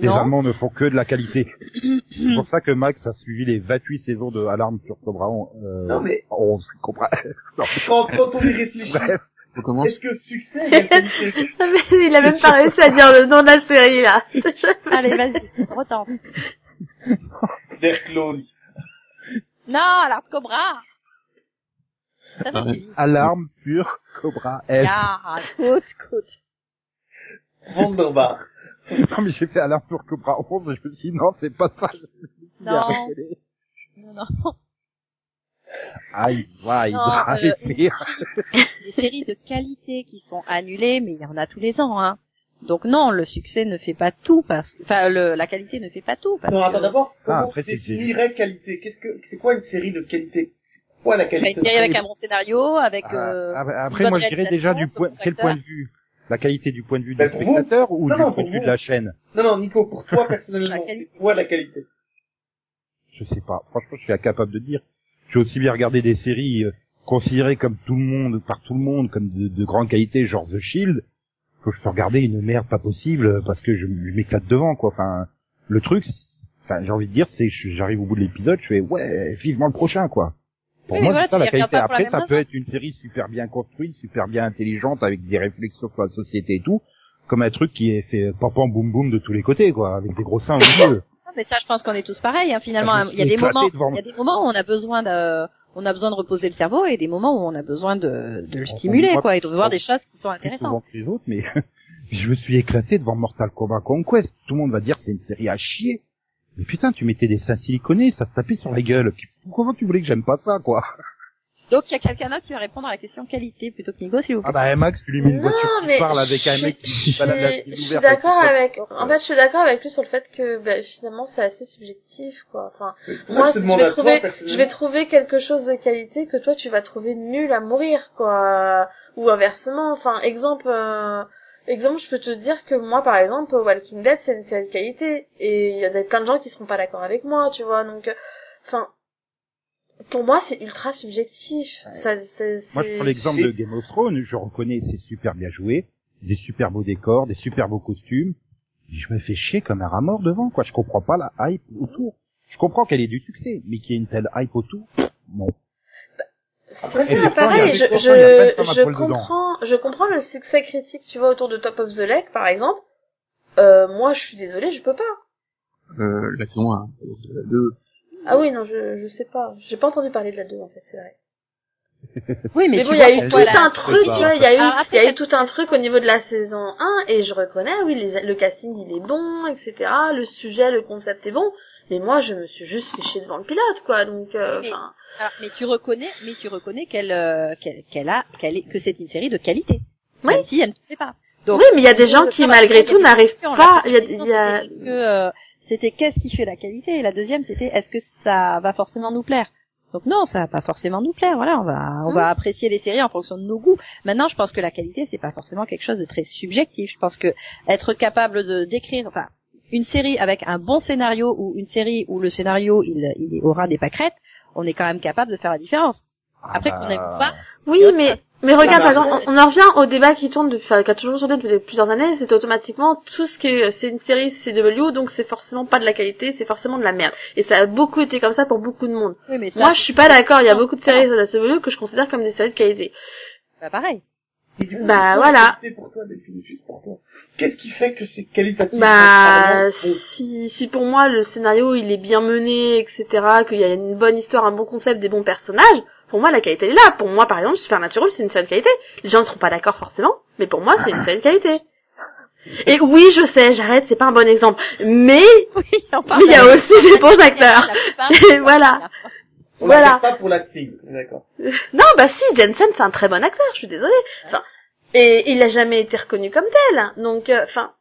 Les. Allemands ne font que de la qualité. c'est pour ça que Max a suivi les 28 saisons de Alarme sur Cobra. Euh, Non mais 11, Cobra. Non, quand, quand on y réfléchit, On est-ce que succès il a même pas réussi à dire le nom de la série, là. Allez, vas-y, retente. Der Clone Non, la cobra. Ça va, Ah ouais. c'est vite. Alarme sur Cobra F. Ya, écoute, écoute. Wunderbar. Non mais j'ai fait Alarme sur Cobra 11 et je me suis dit non, c'est pas ça. Dit, Non. Non, non. Aïe, aïe, Non, aïe, euh, pire. Des séries de qualité qui sont annulées, mais il y en a tous les ans, hein. Donc non, le succès ne fait pas tout parce que, enfin, le, la qualité ne fait pas tout parce Non, que. attends d'abord, comment Ah, après, tu c'est- qualité? Qu'est-ce que c'est quoi une série de qualité? Quoi la qualité une série avec un bon scénario, avec. Ah, euh, ah, après, bonne moi, je dirais déjà du point, quel point de vue? La qualité du point de vue Ben, du vous. spectateur ou Non, du non, point de vue vous. de la chaîne? Non, non, Nico, pour toi personnellement, La c'est qualité. quoi la qualité Je sais pas. Franchement, je suis incapable de dire. J'ai aussi bien regardé des séries euh, considérées comme tout le monde, par tout le monde, comme de, de grande qualité, genre The Shield, que je peux regarder une merde pas possible euh, parce que je, je m'éclate devant, quoi. Enfin, le truc, enfin, j'ai envie de dire, c'est que j'arrive au bout de l'épisode, je fais ouais, vivement le prochain, quoi. Pour Oui, moi, voilà, c'est ça la qualité. Après, ça peut être une série super bien construite, super bien intelligente, avec des réflexions sur la société et tout, comme un truc qui est fait pam boum boum de tous les côtés, quoi, avec des gros seins au milieu. Ah, mais ça, je pense qu'on est tous pareils. Hein, finalement, il y a des moments, il y a des moments où on a besoin de, on a besoin de reposer le cerveau et des moments où on a besoin de, de le stimuler, quoi, et de voir des choses qui sont intéressantes. que les autres, mais je me suis éclaté devant Mortal Kombat Conquest. Tout le monde va dire c'est une série à chier. Mais putain, tu mettais des seins siliconés, ça se tapait sur la gueule. Comment tu voulais que j'aime pas ça, quoi Donc, il y a quelqu'un d'autre qui va répondre à la question qualité plutôt que Nigo, s'il vous plaît. Ah bah Max, tu lui mets une Non, voiture qui mais parle avec un je- mec qui Je qui balade la suis- je d'accord avec, en fait, je suis d'accord avec lui sur le fait que, bah, finalement, c'est assez subjectif, quoi. Enfin, moi, je vais toi, trouver, je vais trouver quelque chose de qualité que toi, tu vas trouver nul à mourir, quoi. Ou inversement. Enfin, exemple, euh, exemple, je peux te dire que moi, par exemple, Walking Dead, c'est une série de qualité. Et il y a des- plein de gens qui seront pas d'accord avec moi, tu vois. Donc, euh, enfin, pour moi, c'est ultra subjectif. Ça, c'est, Moi, je prends l'exemple de Game of Thrones, je reconnais, c'est super bien joué, des super beaux décors, des super beaux costumes. Je me fais chier comme un rat mort devant, quoi. Je comprends pas la hype autour. Je comprends qu'elle ait du succès, mais qu'il y ait une telle hype autour, non. C'est Après, ça, et pourtant, il y a pareil, je, je, je dedans. comprends, je comprends le succès critique, tu vois, autour de Top of the Lake, par exemple. Euh, moi, je suis désolée, je peux pas. Euh, la saison 1, la 2. Ah oui, non, je, je sais pas. J'ai pas entendu parler de la 2, en fait, c'est vrai. Oui, Mais, mais, bon, il y a eu tout un truc, tu vois, il y a eu, il y a eu tout un truc au niveau de la saison 1, et je reconnais, oui, les, le casting, il est bon, etc., le sujet, le concept est bon, mais moi, je me suis juste fait chier devant le pilote, quoi, donc, euh, Mais- Alors, mais tu reconnais, mais tu reconnais qu'elle, euh, qu'elle, qu'elle a, qu'elle est, que c'est une série de qualité. Oui. Même si elle ne te plaît pas. Donc, oui, mais il y a des gens qui, malgré tout, n'arrivent pas, il y a, c'était euh, c'était qu'est-ce qui fait la qualité et la deuxième c'était est-ce que ça va forcément nous plaire? Donc non ça va pas forcément nous plaire voilà on va on va apprécier les séries en fonction de nos goûts maintenant je pense que la qualité c'est pas forcément quelque chose de très subjectif je pense que être capable de décrire enfin une série avec un bon scénario ou une série où le scénario il, il aura des pâquerettes on est quand même capable de faire la différence Après, qu'on aime pas, oui, mais, chose. Mais regarde, par exemple, on on en revient au débat qui tourne depuis, enfin, qui a toujours tourné depuis plusieurs années, c'est automatiquement tout ce que c'est une série CW, donc c'est forcément pas de la qualité, c'est forcément de la merde. Et ça a beaucoup été comme ça pour beaucoup de monde. Oui, mais ça, Moi, je suis pas d'accord, il y a beaucoup de séries de la CW que je considère comme des séries de qualité. bah, pareil. Et du coup, Bah, voilà. pour toi, Delphine, juste pour toi. Qu'est-ce qui fait que c'est qualitatif Bah, si, si pour moi le scénario il est bien mené, etc., qu'il y a une bonne histoire, un bon concept, des bons personnages, pour moi la qualité elle est là. Pour moi par exemple Supernatural c'est une série de qualité. Les gens ne seront pas d'accord forcément, mais pour moi c'est une série de qualité. Et oui je sais, j'arrête, c'est pas un bon exemple, mais Oui, on parle mais il y a aussi des bons acteurs. Et voilà. On voilà. pas pour l'acting, d'accord. Non bah si Jensen c'est un très bon acteur, je suis désolée. Enfin, et il a jamais été reconnu comme tel, donc euh, enfin.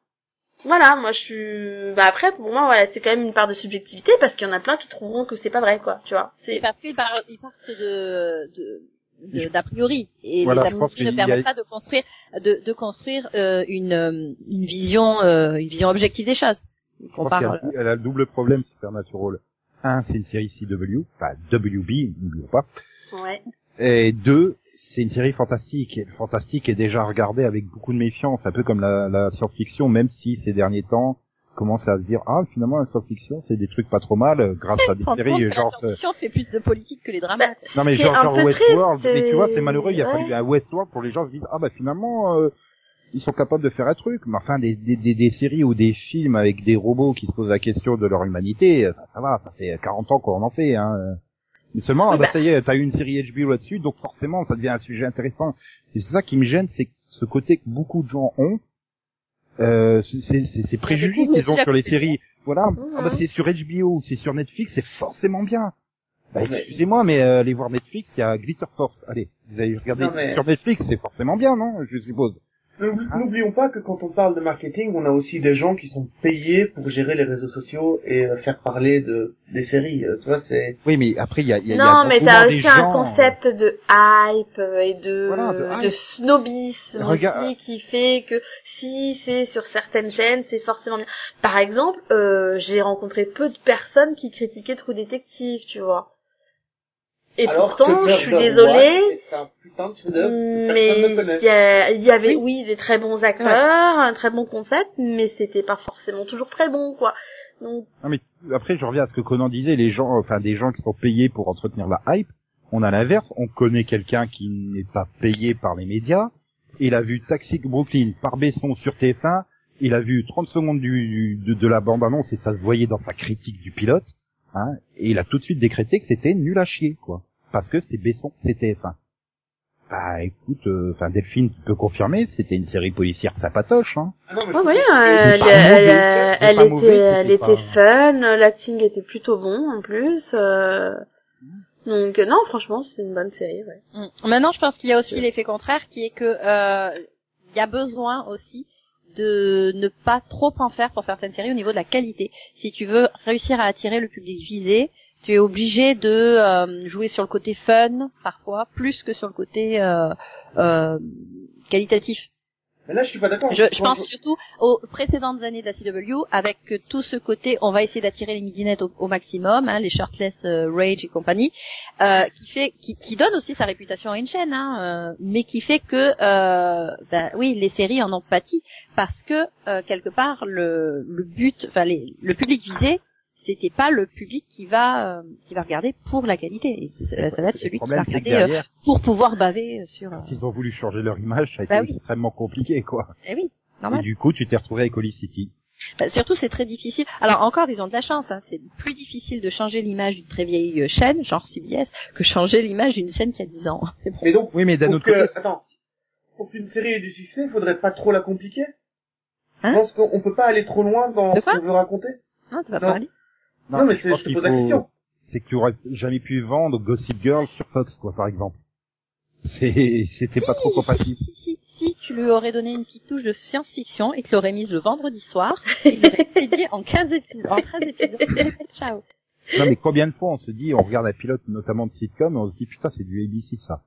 Voilà, moi je suis. Bah après, pour moi, voilà, c'est quand même une part de subjectivité parce qu'il y en a plein qui trouveront que c'est pas vrai, quoi. Tu vois. C'est parce qu'ils partent, ils partent de, de, d'a priori. Et Voilà, les a priori ne a- permettent pas de construire, de, de construire euh, une, euh, une vision, euh, une vision objective des choses. On parle. a- elle a le double problème, Supernatural. Un, c'est une série CW, enfin WB, n'oublions pas. Ouais. Et deux, c'est une série fantastique. Et le fantastique est déjà regardé avec beaucoup de méfiance, un peu comme la, la science-fiction, même si ces derniers temps commence à se dire ah finalement la science-fiction c'est des trucs pas trop mal euh, grâce à des séries genre la science-fiction fait plus de politique que les dramas. Bah, non mais genre, genre Westworld mais tu vois c'est malheureux il a ouais. fallu un Westworld pour les gens se disent ah bah finalement euh, ils sont capables de faire un truc mais enfin des, des, des, des séries ou des films avec des robots qui se posent la question de leur humanité enfin, ça va ça fait 40 ans qu'on en fait hein mais seulement Oui, ah bah, bah. ça y est t'as eu une série HBO là-dessus donc forcément ça devient un sujet intéressant et c'est ça qui me gêne c'est ce côté que beaucoup de gens ont euh, c'est- ces préjugés qu'ils ont sur les séries voilà Mhm. ah bah c'est sur HBO c'est sur Netflix c'est forcément bien bah, excusez-moi, mais euh, allez voir Netflix, il y a Glitter Force. Allez, vous Non, mais- sur Netflix, c'est forcément bien, non Je suppose? Hein N'oublions pas que quand on parle de marketing, on a aussi des gens qui sont payés pour gérer les réseaux sociaux et euh, faire parler de des séries. Euh, Tu vois, c'est Oui, mais après, il y a, il y a, il y a Non, mais t'as aussi un concept de hype euh, et de, Voilà, de snobisme Regarde- aussi qui fait que si c'est sur certaines chaînes, c'est forcément bien. Par exemple, euh, j'ai rencontré peu de personnes qui critiquaient True Detective, tu vois. Et alors pourtant, je suis désolée, mais il y, a- il y avait, oui, des très bons acteurs, un très bon concept, mais c'était pas forcément toujours très bon, quoi. Donc, Non, mais après, je reviens à ce que Conan disait, les gens, enfin, des gens qui sont payés pour entretenir la hype. On a l'inverse, on connaît quelqu'un qui n'est pas payé par les médias. Il a vu Taxi Brooklyn par Besson sur TF1. Il a vu 30 secondes du, du- de, de la bande-annonce et ça se voyait dans sa critique du pilote. Hein, et il a tout de suite décrété que c'était nul à chier, quoi. Parce que c'est Besson, c'est TF1. Bah écoute, euh, enfin Delphine tu peux confirmer, c'était une série policière sapatoche, hein. Ah non, mais ouais, je- elle, était, mauvais, elle c'était était pas- fun, l'acting était plutôt bon en plus. euh, Donc euh, non, franchement, c'est une bonne série. Ouais. Mm. Maintenant, je pense qu'il y a aussi l'effet contraire qui est que euh, il y a besoin aussi de ne pas trop en faire pour certaines séries au niveau de la qualité. Si tu veux réussir à attirer le public visé, tu es obligé de euh, jouer sur le côté fun parfois plus que sur le côté euh, euh, qualitatif. Mais là, je suis pas d'accord. Je, je Quand pense surtout aux précédentes années de la CW avec tout ce côté, on va essayer d'attirer les midinettes au, au maximum, hein, les shirtless euh, rage et compagnie, euh, qui fait, qui, qui donne aussi sa réputation à une chaîne, hein, euh, mais qui fait que, euh, ben, oui, les séries en ont pâti parce que euh, quelque part le, le but, enfin le public visé, c'était pas le public qui va euh, qui va regarder pour la qualité, et c'est- ça, ça va être celui qui va regarder euh, pour pouvoir baver sur. euh, ils ont voulu changer leur image, ça a été Bah oui. extrêmement compliqué, quoi. eh oui, Et normal. du coup, tu t'es retrouvé avec Holy City. Bah, surtout, c'est très difficile. Alors encore, ils ont de la chance. Hein. C'est plus difficile de changer l'image d'une très vieille euh, chaîne, genre CBS, que changer l'image d'une chaîne qui a 10 ans. Mais bon. Mais donc, Oui, mais d'un autre que, côté, attends, pour qu'une série ait du succès, faudrait pas trop la compliquer? Hein? Je pense qu'on peut pas aller trop loin dans De ce qu'on veut raconter. Non, c'est pas Non. pareil. Non, mais je c'est- pense je te la faut- question. C'est que tu aurais jamais pu vendre Gossip Girl sur Fox, quoi, par exemple. C'est, c'était pas trop compatible. Si, si, si, tu lui aurais donné une petite touche de science-fiction et que tu l'aurais mise le vendredi soir, il l'aurait expédié en 15 épisodes, en 13 épisodes. Ciao. Non, mais combien de fois on se dit, on regarde un pilote notamment de sitcom et on se dit, putain, c'est du ABC, ça.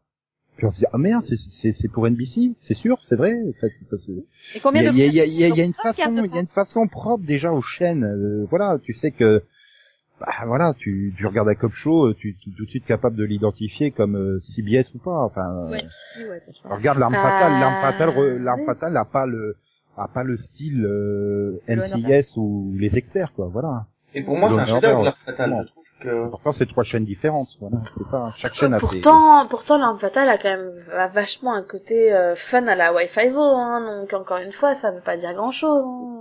Puis on se dit, ah merde, c'est, c'est, c'est pour NBC, c'est sûr, c'est vrai. En fait, parce que- Et combien Il y a, y a- il y a- il y a- il y a une façon, il y a une façon propre déjà aux chaînes. euh, voilà, tu sais que bah voilà, tu, tu regardes un cop show, euh, tu, tu es tout de suite capable de l'identifier comme euh, CBS ou pas. Enfin, euh, Ouais, si, ouais, regarde l'arme fatale, l'arme fatale, l'arme fatale n'a pas le a pas le style euh, NCIS ou les experts quoi. Voilà. Et pour moi, c'est un chef-d'œuvre, d'ordre. la fatale. Je trouve que... Pourtant c'est trois chaînes différentes. Voilà. C'est ça. Chaque chaîne a ses. Pourtant, pourtant, l'arme fatale a quand même a vachement un côté euh, fun à la Wi-Fi Vo, hein, donc encore une fois, ça veut pas dire grand-chose. hein.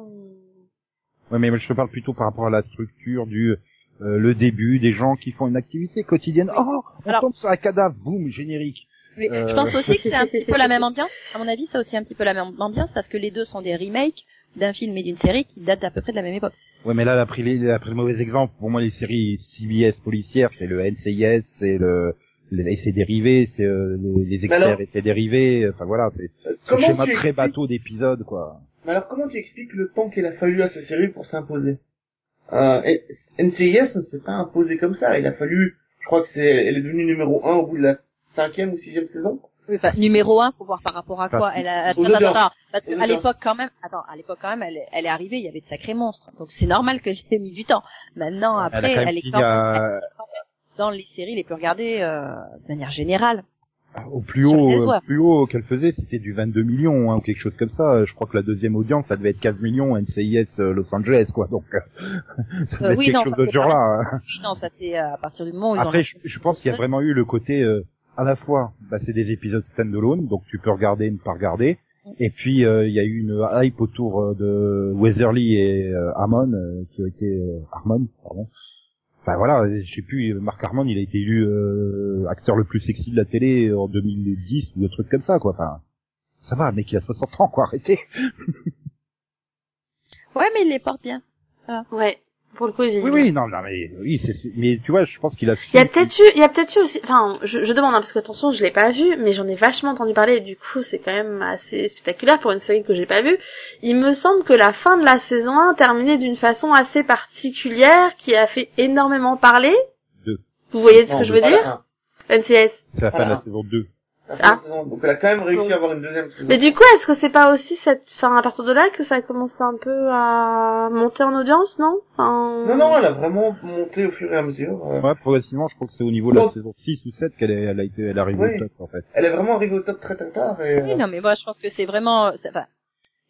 Ouais, mais je te parle plutôt par rapport à la structure du euh, le début des gens qui font une activité quotidienne. Oh, on Alors- tombe sur un cadavre, boum, générique. Mais Euh, Je pense aussi que c'est un petit peu la même ambiance. À mon avis, c'est aussi un petit peu la même ambiance parce que les deux sont des remakes d'un film et d'une série qui datent à peu près de la même époque. Ouais, mais là, elle a pris, les, elle a pris le mauvais exemple. Pour moi, les séries CBS policières, c'est le NCIS, c'est le, les, et ses dérivés, c'est euh, les, les experts alors- et ses dérivés. Enfin voilà, c'est Euh, c'est le Comment schéma très expliques- bateau d'épisodes, quoi. Mais alors, comment tu expliques le temps qu'il a fallu à ces séries pour s'imposer? Euh, NCIS ne s'est pas imposé comme ça. Il a fallu, je crois que c'est, elle est devenue numéro un au bout de la cinquième ou sixième saison. Oui, enfin, numéro un, faut voir par rapport à quoi. Parce- Elle a, attends, attends, attends, parce qu'à l'époque quand même, attends, à l'époque quand même, elle, est- elle est arrivée, il y avait de sacrés monstres. Donc c'est normal que j'ai mis du temps. Maintenant, elle après, a quand même elle est quand même dans les séries les plus regardées euh, de manière générale. Au plus haut, les euh, plus haut qu'elle faisait, c'était du 22 millions, hein, ou quelque chose comme ça. Je crois que la deuxième audience, ça devait être 15 millions NCIS euh, Los Angeles, quoi. Donc, euh, ça devait Euh, être oui, quelque non, chose de c'est ce genre-là. hein. Oui, non, ça c'est à partir du moment où ils Après, ont... je, je pense qu'il y a vraiment eu le côté euh, à la fois, bah, c'est des épisodes standalone, donc tu peux regarder, ne pas regarder. Et puis euh, il y a eu une hype autour de Weatherly et Harmon, qui ont été Harmon, pardon. Enfin voilà, je sais plus, Marc Harmon, il a été élu euh, acteur le plus sexy de la télé en 2010 ou des trucs comme ça, quoi. Enfin, ça va, le mec il a 60 ans, quoi. Arrêtez. Ouais, mais il les porte bien. Ouais, pour le coup, il Oui, oui, non, non, mais oui, c'est, mais tu vois, je pense qu'il a. Il y a peut-être eu, il y a peut-être eu aussi, enfin, je, je demande, hein, parce que attention, je l'ai pas vu, mais j'en ai vachement entendu parler, et du coup, c'est quand même assez spectaculaire pour une série que j'ai pas vue. Il me semble que la fin de la saison 1 terminait d'une façon assez particulière, qui a fait énormément parler. Deux. Vous voyez ce Non, que je veux dire? un. NCS. C'est la fin de la saison 2. Ah. Donc elle a quand même réussi à avoir une deuxième saison. Mais du coup, est-ce que c'est pas aussi cette, enfin, à partir de là que ça a commencé un peu à monter en audience, non? Enfin... Non, non, elle a vraiment monté au fur et à mesure. euh. Ouais, progressivement, je crois que c'est au niveau de la saison 6 ou 7 qu'elle est, elle a été, elle arrive Oui. au top, en fait. Elle est vraiment arrivée au top très très tard. Et, Oui, non, mais moi je pense que c'est vraiment... c'est- Enfin,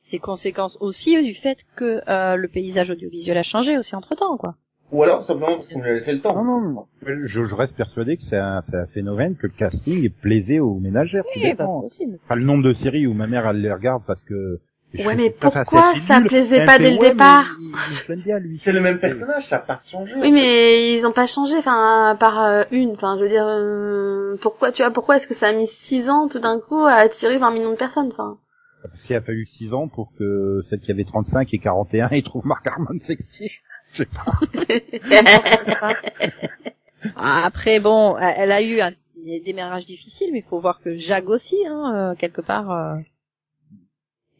c'est conséquence aussi du fait que euh, le paysage audiovisuel a changé aussi entre-temps, quoi. Ou alors simplement parce qu'on lui a laissé le temps. Non, non, non. Je, je reste persuadé que c'est un, c'est un phénomène que le casting plaisé aux ménagères. Oui, bah, mais- Enfin, le nombre de séries où ma mère, elle les regarde parce que... Ouais, mais pourquoi ça nul. plaisait Elle pas dès le départ. C'est le même personnage, ça n'a pas changé. Oui, mais ils ont pas changé, enfin, par euh, une, enfin, je veux dire, euh, pourquoi, tu vois, pourquoi est-ce que ça a mis six ans tout d'un coup à attirer 20 millions de personnes, enfin? Parce qu'il a fallu 6 ans pour que celle qui avait 35 et 41, il trouve Marc Harmon sexy. Je sais pas. Ah, Après, bon, elle a eu un des démarrages difficiles, mais il faut voir que Jag aussi, hein, euh, quelque part. euh,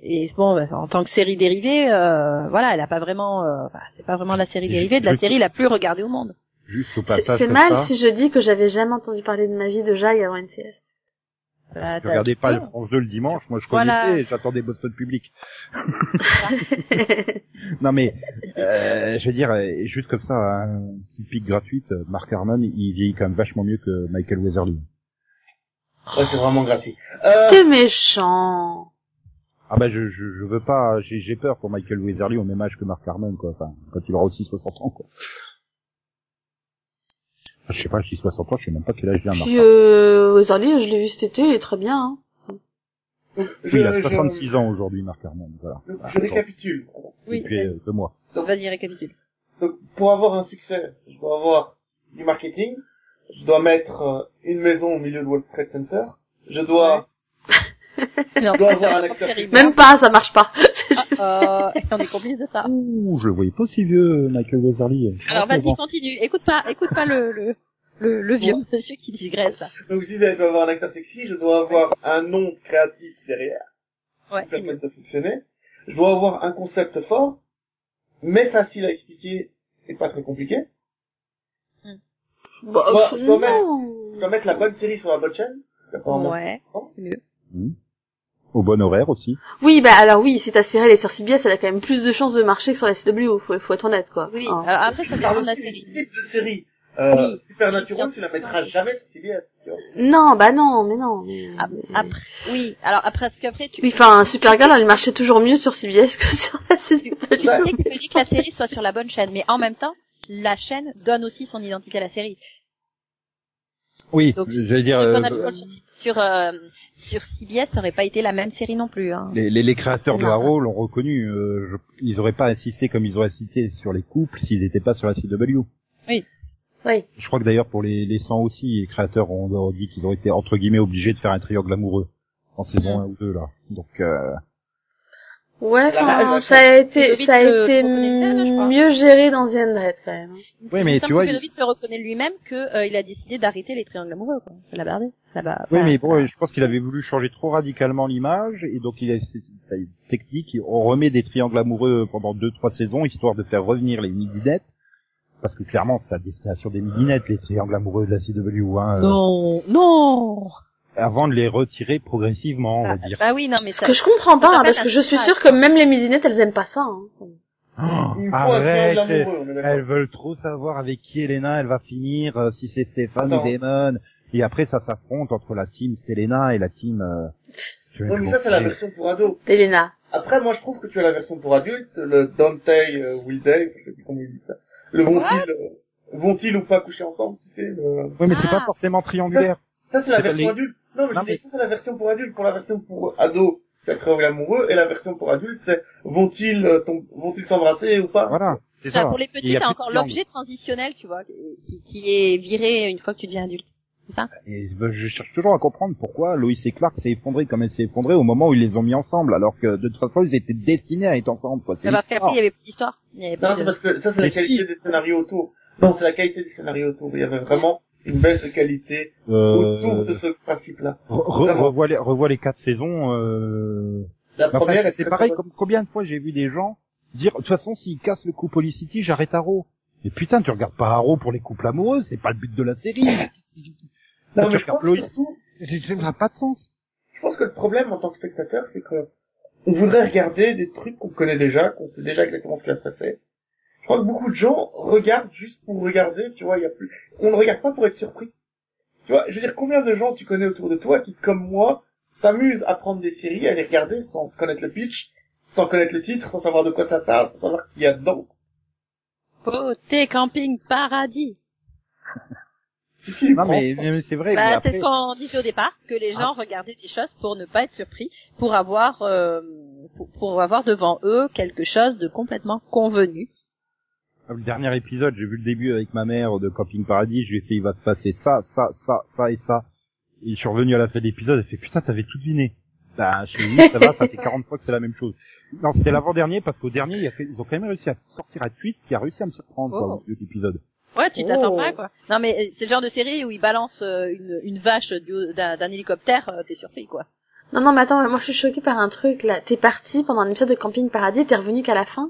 Et bon, bah, en tant que série dérivée, euh, voilà, elle a pas vraiment, euh, c'est pas vraiment la série dérivée de la série la plus regardée au monde. Juste au C'est passage c'est comme mal ça. si je dis que j'avais jamais entendu parler de ma vie de Jag avant NCS. Bah, Je regardais pas le France 2 le dimanche, moi je Voilà. connaissais, j'attendais Boston Public. Non mais, euh, je veux dire, euh, juste comme ça, un petit pic gratuite, euh, Mark Harmon, il vieillit quand même vachement mieux que Michael Weatherly. Ouais, c'est vraiment gratuit. Euh, T'es méchant. Ah bah je, je, je veux pas, j'ai j'ai peur pour Michael Weatherly au même âge que Mark Harmon, quoi. Enfin, quand il aura aussi 60 ans, quoi. Je sais pas, je dis 60 ans, je sais même pas quel âge il a Puis, euh, Ozarly, je l'ai vu cet été, il est très bien, hein. donc, Oui, il a je- 66 ans aujourd'hui, Mark Harmon, voilà. Je, je récapitule. Oui, Depuis euh, deux mois. vas-y, récapitule. Donc, pour avoir un succès, je dois avoir du marketing, je dois mettre euh, une maison au milieu de Wall Street Center, je dois, Non, dois avoir un acteur. Même pas, ça marche pas. Euh, et on est complice de ça. Ouh, je le voyais pas si vieux, Michael Weatherly. Alors vas-y, bon. continue. Écoute pas, écoute pas le le le, le vieux monsieur qui digresse là. donc je disais, je dois avoir un acteur sexy, je dois avoir un nom créatif derrière, Ouais. qui permet de fonctionner, je dois avoir un concept fort, mais facile à expliquer et pas très compliqué, Bah, dois- pff, je dois mettre- je dois mettre la bonne série sur la bonne chaîne. Ouais. Hmm. Au bon horaire aussi. Oui, bah alors oui, si ta série elle est sur CBS, elle a quand même plus de chances de marcher que sur la CW, faut, faut être honnête quoi. Oui, Hein. euh, après ça dépend de la série. de série. Euh, Oui. Supernatural, tu la mettras jamais sur CBS. Non, bah non, mais non. Après, oui, alors après, parce qu'après tu... Oui, enfin, Supergirl, elle marchait toujours mieux sur CBS que sur la CW. Tu sais que tu dis que la série soit sur la bonne chaîne, mais en même temps, la chaîne donne aussi son identité à la série. Oui, Donc, j'allais dire, euh, sur, sur, euh, sur CBS, ça aurait pas été la même série non plus. Hein. les, les, les créateurs de. Arrow l'ont reconnu. euh, je- ils auraient pas insisté comme ils ont insisté sur les couples s'ils n'étaient pas sur la CW. Oui. Je crois que d'ailleurs pour les, les 100 aussi, les créateurs ont, ont dit qu'ils ont été entre guillemets obligés de faire un triangle amoureux en saison Mm. 1 ou 2 là. Donc euh, Ouais, La- enfin, la- ça a été, Ludovic ça a le été crois. mieux géré dans The Undead, quand même. Oui, mais tu vois, que il- Ludovic le reconnaît lui-même que euh, il a décidé d'arrêter les triangles amoureux. Quoi. Ça l'a bardé. Ça l'a- oui, mais bon, l'a- je pense qu'il avait voulu changer trop radicalement l'image et donc il a c'est une technique. On remet des triangles amoureux pendant deux trois saisons histoire de faire revenir les midinettes. Parce que clairement, c'est à destination des midinettes, les triangles amoureux de la CW, hein, euh, Non, non. Avant de les retirer progressivement, on va Ah, dire. bah oui, non, mais Ce ça. que je comprends pas, ça hein, parce que je suis sûre que même les misinettes, elles aiment pas ça. Hein. Oh, arrête, elles veulent trop savoir avec qui Elena elle va finir, euh, si c'est Stéphane ou Damon. Et après, ça s'affronte entre la team Stelena et la team... Euh... Ouais, mais ça, c'est la version pour ados. Elena. Après, moi, je trouve que tu as la version pour adultes, le Dante euh, Will Day, je sais plus comment il dit ça. Le vont-ils, euh, vont-ils ou pas coucher ensemble, tu sais, le... Oui, mais c'est Ah. pas forcément triangulaire. Ça, c'est la C'est pas version les- adulte. Non, mais, Non, je dis, mais- ça, c'est la version pour adulte. Pour la version pour ado, as triangle amoureux, et la version pour adulte, c'est vont-ils, euh, vont-ils s'embrasser ou pas? Voilà, c'est Ça, ça. pour les petits, t'as encore l'objet transitionnel, tu vois, qui, qui est viré une fois que tu deviens adulte. Et ben, je cherche toujours à comprendre pourquoi Lois et Clark s'est effondré comme elle s'est effondrée au moment où ils les ont mis ensemble, alors que de toute façon ils étaient destinés à être ensemble. Quoi. C'est parce qu'après, il y avait plus d'histoire. Non, c'est parce que ça, c'est la qualité si. des scénarios autour. Non, c'est la qualité des scénarios autour. Il y avait vraiment une belle qualité autour Euh, de ce principe-là. revois, les, revois les quatre saisons. Euh... La première, c'est- pareil. Comme, combien de fois j'ai vu des gens dire de toute façon s'ils cassent le couple Policity, j'arrête Arrow. Mais putain, tu regardes pas Arrow pour les couples amoureux, c'est pas le but de la série. Non, tu mais je regardes pense pas de sens. je pense que le problème en tant que spectateur, c'est que on voudrait regarder des trucs qu'on connaît déjà, qu'on sait déjà exactement ce qui va se passer. Je crois que beaucoup de gens regardent juste pour regarder, tu vois, il y a plus, on ne regarde pas pour être surpris. Tu vois, je veux dire, combien de gens tu connais autour de toi qui, comme moi, s'amusent à prendre des séries, à les regarder sans connaître le pitch, sans connaître le titre, sans savoir de quoi ça parle, sans savoir qui y a dedans. Côté camping paradis. Qu'il Non mais, mais c'est vrai. Bah, après- c'est ce qu'on disait au départ, que les gens regardaient des choses pour ne pas être surpris, pour avoir, euh, pour, pour avoir devant eux quelque chose de complètement convenu. Le dernier épisode, j'ai vu le début avec ma mère de Camping Paradis, je lui ai fait il va se passer ça, ça, ça, ça et ça. Et je suis revenu à la fin de l'épisode, elle fait putain t'avais tout deviné. Ben je suis dit ça va, ça fait 40 fois que c'est la même chose. Non c'était l'avant-dernier parce qu'au dernier il a fait, ils ont quand même réussi à sortir un twist qui a réussi à me surprendre quoi, Oh. de l'épisode. Ouais, tu t'attends Oh. pas, quoi. Non, mais euh, c'est le genre de série où ils balancent euh, une, une vache d'un hélicoptère, euh, t'es surpris, quoi. Non, non, mais attends, moi je suis choquée par un truc, là. T'es parti pendant un épisode de Camping Paradis, t'es revenu qu'à la fin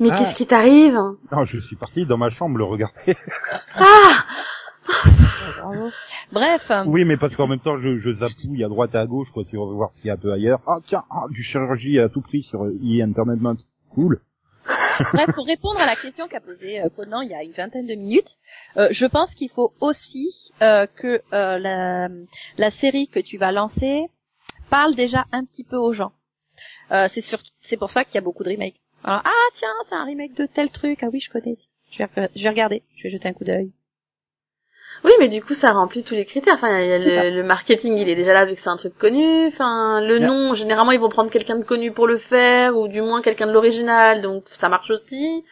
Mais Ah. qu'est-ce qui t'arrive? Non je suis parti dans ma chambre le regarder. Ah Bref, oui mais parce qu'en même temps je, je zapouille à droite et à gauche quoi si on veut voir ce qu'il y a un peu ailleurs. Ah tiens, ah, du chirurgie à tout prix sur e Entertainment. Cool. bref, pour répondre à la question qu'a posée euh, Conan il y a une vingtaine de minutes, euh, je pense qu'il faut aussi euh, que euh, la, la série que tu vas lancer parle déjà un petit peu aux gens. Euh, c'est c'est pour ça qu'il y a beaucoup de remakes. Alors, ah tiens, c'est un remake de tel truc. Ah oui, je connais. Je vais, je vais regarder. Je vais jeter un coup d'œil. Oui, mais du coup, ça remplit tous les critères. Enfin, y a C'est le, le marketing, il est déjà là vu que c'est un truc connu. Enfin, le Yeah. nom, généralement, ils vont prendre quelqu'un de connu pour le faire, ou du moins quelqu'un de l'original, donc ça marche aussi.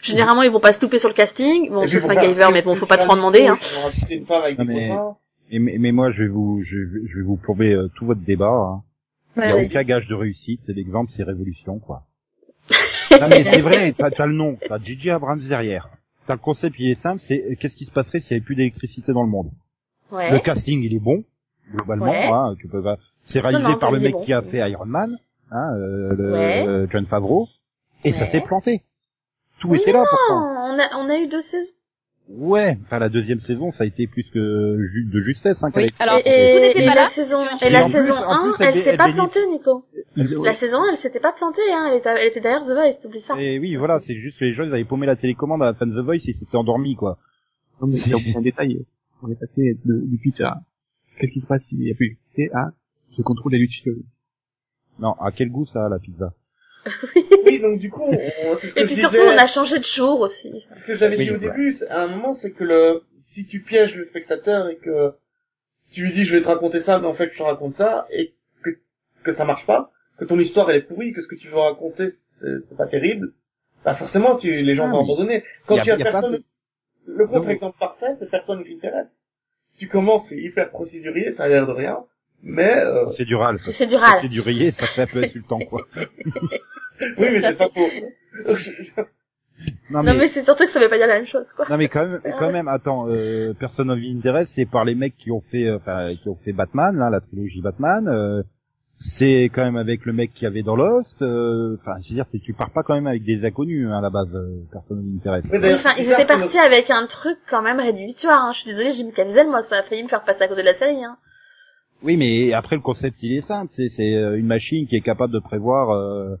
Généralement, ils vont pas se louper sur le casting. Bon, faire- Giver, mais bon, faut pas trop en demander. Hein. Une femme avec Non, mais-. Et mais, moi je vais vous je, vais- je vais vous plomber euh, tout votre débat. Hein. Il n'y a aucun gage de réussite. L'exemple, c'est Révolution, quoi. Non, mais c'est vrai, t'as as le nom, t'as Gigi Abrams derrière. T'as le concept, il est simple, c'est euh, qu'est-ce qui se passerait s'il n'y avait plus d'électricité dans le monde? Le Ouais. casting, il est bon, globalement. Ouais. Hein, tu peux pas... C'est réalisé non, par le mec bon. qui a fait Iron Man, hein, euh, le, Ouais. euh, John Favreau, et ça s'est planté. Tout était là pourtant. on a, on a eu deux saisons. Ouais, enfin la deuxième saison, ça a été plus que ju- de justesse. Hein, Oui, alors, et, et pas la là. saison, Et et la plus- saison en 1, plus, elle s'est pas plantée, Nico. Ouais. La saison 1, elle s'était pas plantée, hein. Elle était, elle était derrière The Voice, t'oublies ça. Et oui, voilà, c'est juste que les gens ils avaient paumé la télécommande à la fin de The Voice et s'étaient endormis quoi. Non, mais a un détail. On est passé de, du pitch à qu'est-ce qui se passe s'il n'y a plus d'électricité à ce contrôle des luttes. Non, à quel goût ça la pizza? Oui, donc du coup, on, c'est ce que Et je puis disais, surtout, on a changé de jour aussi. c'est ce que j'avais Oui, dit au voilà. début, à un moment, c'est que le, si tu pièges le spectateur et que tu lui dis je vais te raconter ça, mais en fait je te raconte ça, et que, que ça marche pas, que ton histoire elle est pourrie, que ce que tu veux raconter c'est pas terrible, bah forcément tu, les gens Ah, vont abandonner. Quand a- tu as y a pas personne, de- le contre-exemple parfait, c'est personne qui t'intéresse. Tu commences, c'est hyper procédurier, ça a l'air de rien, mais euh, C'est du râle. C'est du râle. C'est du rier, ça fait un peu insultant quoi. oui, mais c'est pas faux. Non mais c'est surtout que ça veut pas dire la même chose, quoi. Non mais quand même, quand même, attends, euh, Person of Interest, c'est par les mecs qui ont fait, euh, enfin, qui ont fait Batman, là, la trilogie Batman. euh, c'est quand même avec le mec qui avait dans Lost. euh, Enfin, je veux dire, tu pars pas quand même avec des inconnus hein, à la base, euh, Person of Interest. Oui, d'ailleurs, Enfin, ils étaient partis avec un truc quand même rédhibitoire, hein. Je suis désolée, Jim Caviezel, moi, ça a failli me faire passer à côté de la série, hein. Oui, mais après le concept, il est simple. C'est, c'est euh, une machine qui est capable de prévoir euh,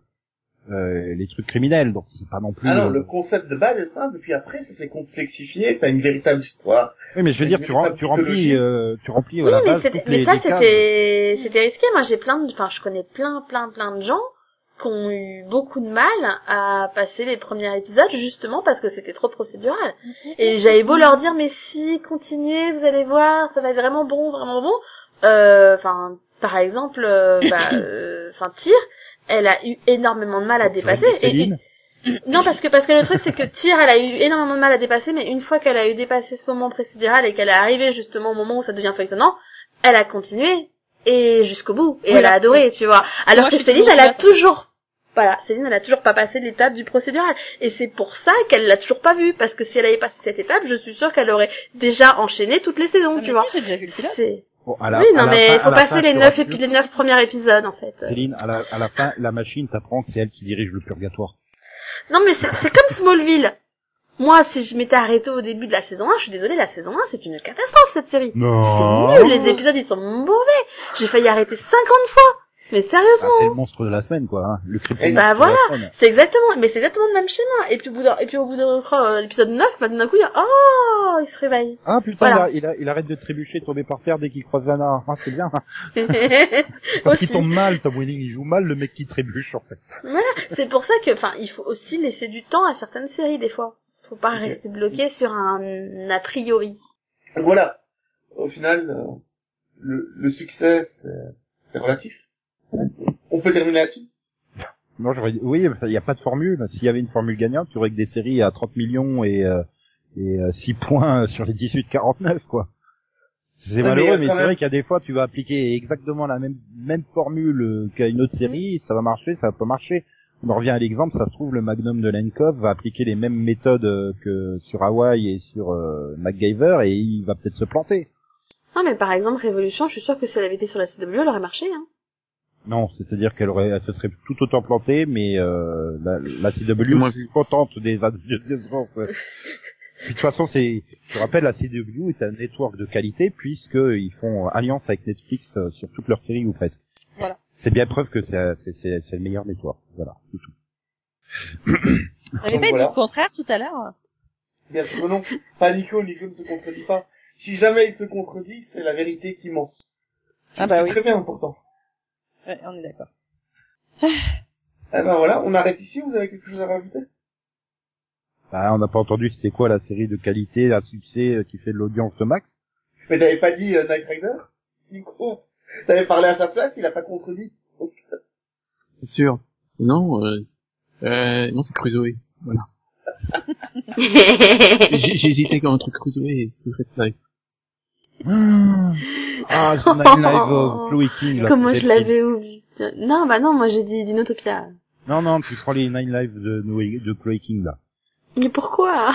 euh, les trucs criminels. Donc c'est pas non plus. Ah non, euh, le concept de base est simple, et puis après, ça s'est complexifié, t'as une véritable histoire. Oui, mais je veux dire, tu, rem- véritable tu remplis, euh, tu remplis à Oui, la mais, base c'était- toutes mais les, ça, c'était, c'était risqué. Moi, j'ai plein de, enfin, je connais plein, plein, plein de gens qui ont eu beaucoup de mal à passer les premiers épisodes justement parce que c'était trop procédural. Et j'avais beau leur dire, mais si, continuez, vous allez voir, ça va être vraiment bon, vraiment bon. Euh, Enfin, par exemple, euh, bah, euh, enfin, Tyr, elle a eu énormément de mal à dépasser. Et- non, parce que parce que le truc c'est que Tyr, elle a eu énormément de mal à dépasser, mais une fois qu'elle a eu dépassé ce moment procédural et qu'elle est arrivée justement au moment où ça devient feuilletonnant, elle a continué et jusqu'au bout et elle a adoré, tu vois. Alors Moi, que Céline, elle a toujours voilà, Céline, elle a toujours pas passé l'étape du procédural. Et c'est pour ça qu'elle l'a toujours pas vu. Parce que si elle avait passé cette étape, je suis sûre qu'elle aurait déjà enchaîné toutes les saisons, Ah, tu vois. si, j'ai déjà vu le pilote. C'est... bon, à la- Oui, non, mais il faut passer fin, les neuf, les neuf premiers épisodes, en fait. Céline, à la, à la fin, la machine t'apprend que c'est elle qui dirige le purgatoire. Non, mais c'est, c'est comme Smallville. Moi, si je m'étais arrêtée au début de la saison 1, je suis désolée, la saison 1, c'est une catastrophe, cette série. Non. C'est nul, les épisodes, ils sont mauvais. J'ai failli arrêter 50 fois. Mais Ah, sérieusement. c'est le monstre de la semaine, quoi. Hein. Le kryptonite Bah de voilà. C'est exactement, mais c'est exactement le même schéma. Et puis au bout d'un, et puis au bout de, euh, l'épisode 9, bah, d'un coup, il y a, oh, il se réveille. Ah putain, Voilà. il, a- il, a- il arrête de trébucher, de tomber par terre dès qu'il croise Lana. Ah, c'est bien. Parce qu'il tombe mal, Tom Welling, il joue mal le mec qui trébuche, en fait. C'est pour ça que, enfin, il faut aussi laisser du temps à certaines séries, des fois. Faut pas rester bloqué sur un a priori. Voilà. Au final, euh, le, le succès, c'est relatif. On peut terminer là-dessus? Non, j'aurais oui, il n'y a pas de formule. S'il y avait une formule gagnante, tu aurais que des séries à 30 millions et, euh, et euh, 6 points sur les 18-49, quoi. C'est mais, malheureux, euh, mais c'est vrai qu'il y a des fois, tu vas appliquer exactement la même, même formule euh, qu'à une autre série, ça va marcher, ça va pas marcher. On en revient à l'exemple, ça se trouve, le Magnum de Lenkov va appliquer les mêmes méthodes euh, que sur Hawaii et sur euh, MacGyver et il va peut-être se planter. Non, mais par exemple, Révolution, je suis sûre que si elle avait été sur la CW, elle aurait marché, hein. Non, c'est-à-dire qu'elle aurait, elle se serait tout autant plantée, mais euh, la, la CW Moins plus contente des ad- des audiences. euh. Puis de toute façon, c'est, je rappelle, la CW est un network de qualité puisque ils font alliance avec Netflix euh, sur toutes leurs séries ou presque. Voilà. C'est bien preuve que c'est c'est c'est c'est le meilleur network. Voilà, c'est tout. Vous pas voilà. dit le contraire tout à l'heure Bien sûr, non. Pas Nico, Nico ne se contredit pas. Si jamais il se contredit, c'est la vérité qui ment. Ah bah C'est oui. très bien, pourtant. Ouais, on est d'accord. Eh ben voilà, on arrête ici, vous avez quelque chose à rajouter? Bah, on n'a pas entendu c'était quoi la série de qualité à succès euh, qui fait de l'audience de max? Mais t'avais pas dit euh, Knight Rider? Nico T'avais parlé à sa place, il a pas contredit. C'est sûr. Non, euh, euh, non, c'est Crusoe. Voilà. J'ai j'ai hésité quand entre Crusoe et Secret Life. Ah, Nine Lives of Chloe King. là, Comment je l'avais oublié. Non, bah non, moi j'ai dit Dinotopia. Non, non, tu prends les Nine Lives de, de Chloe King là. Mais pourquoi?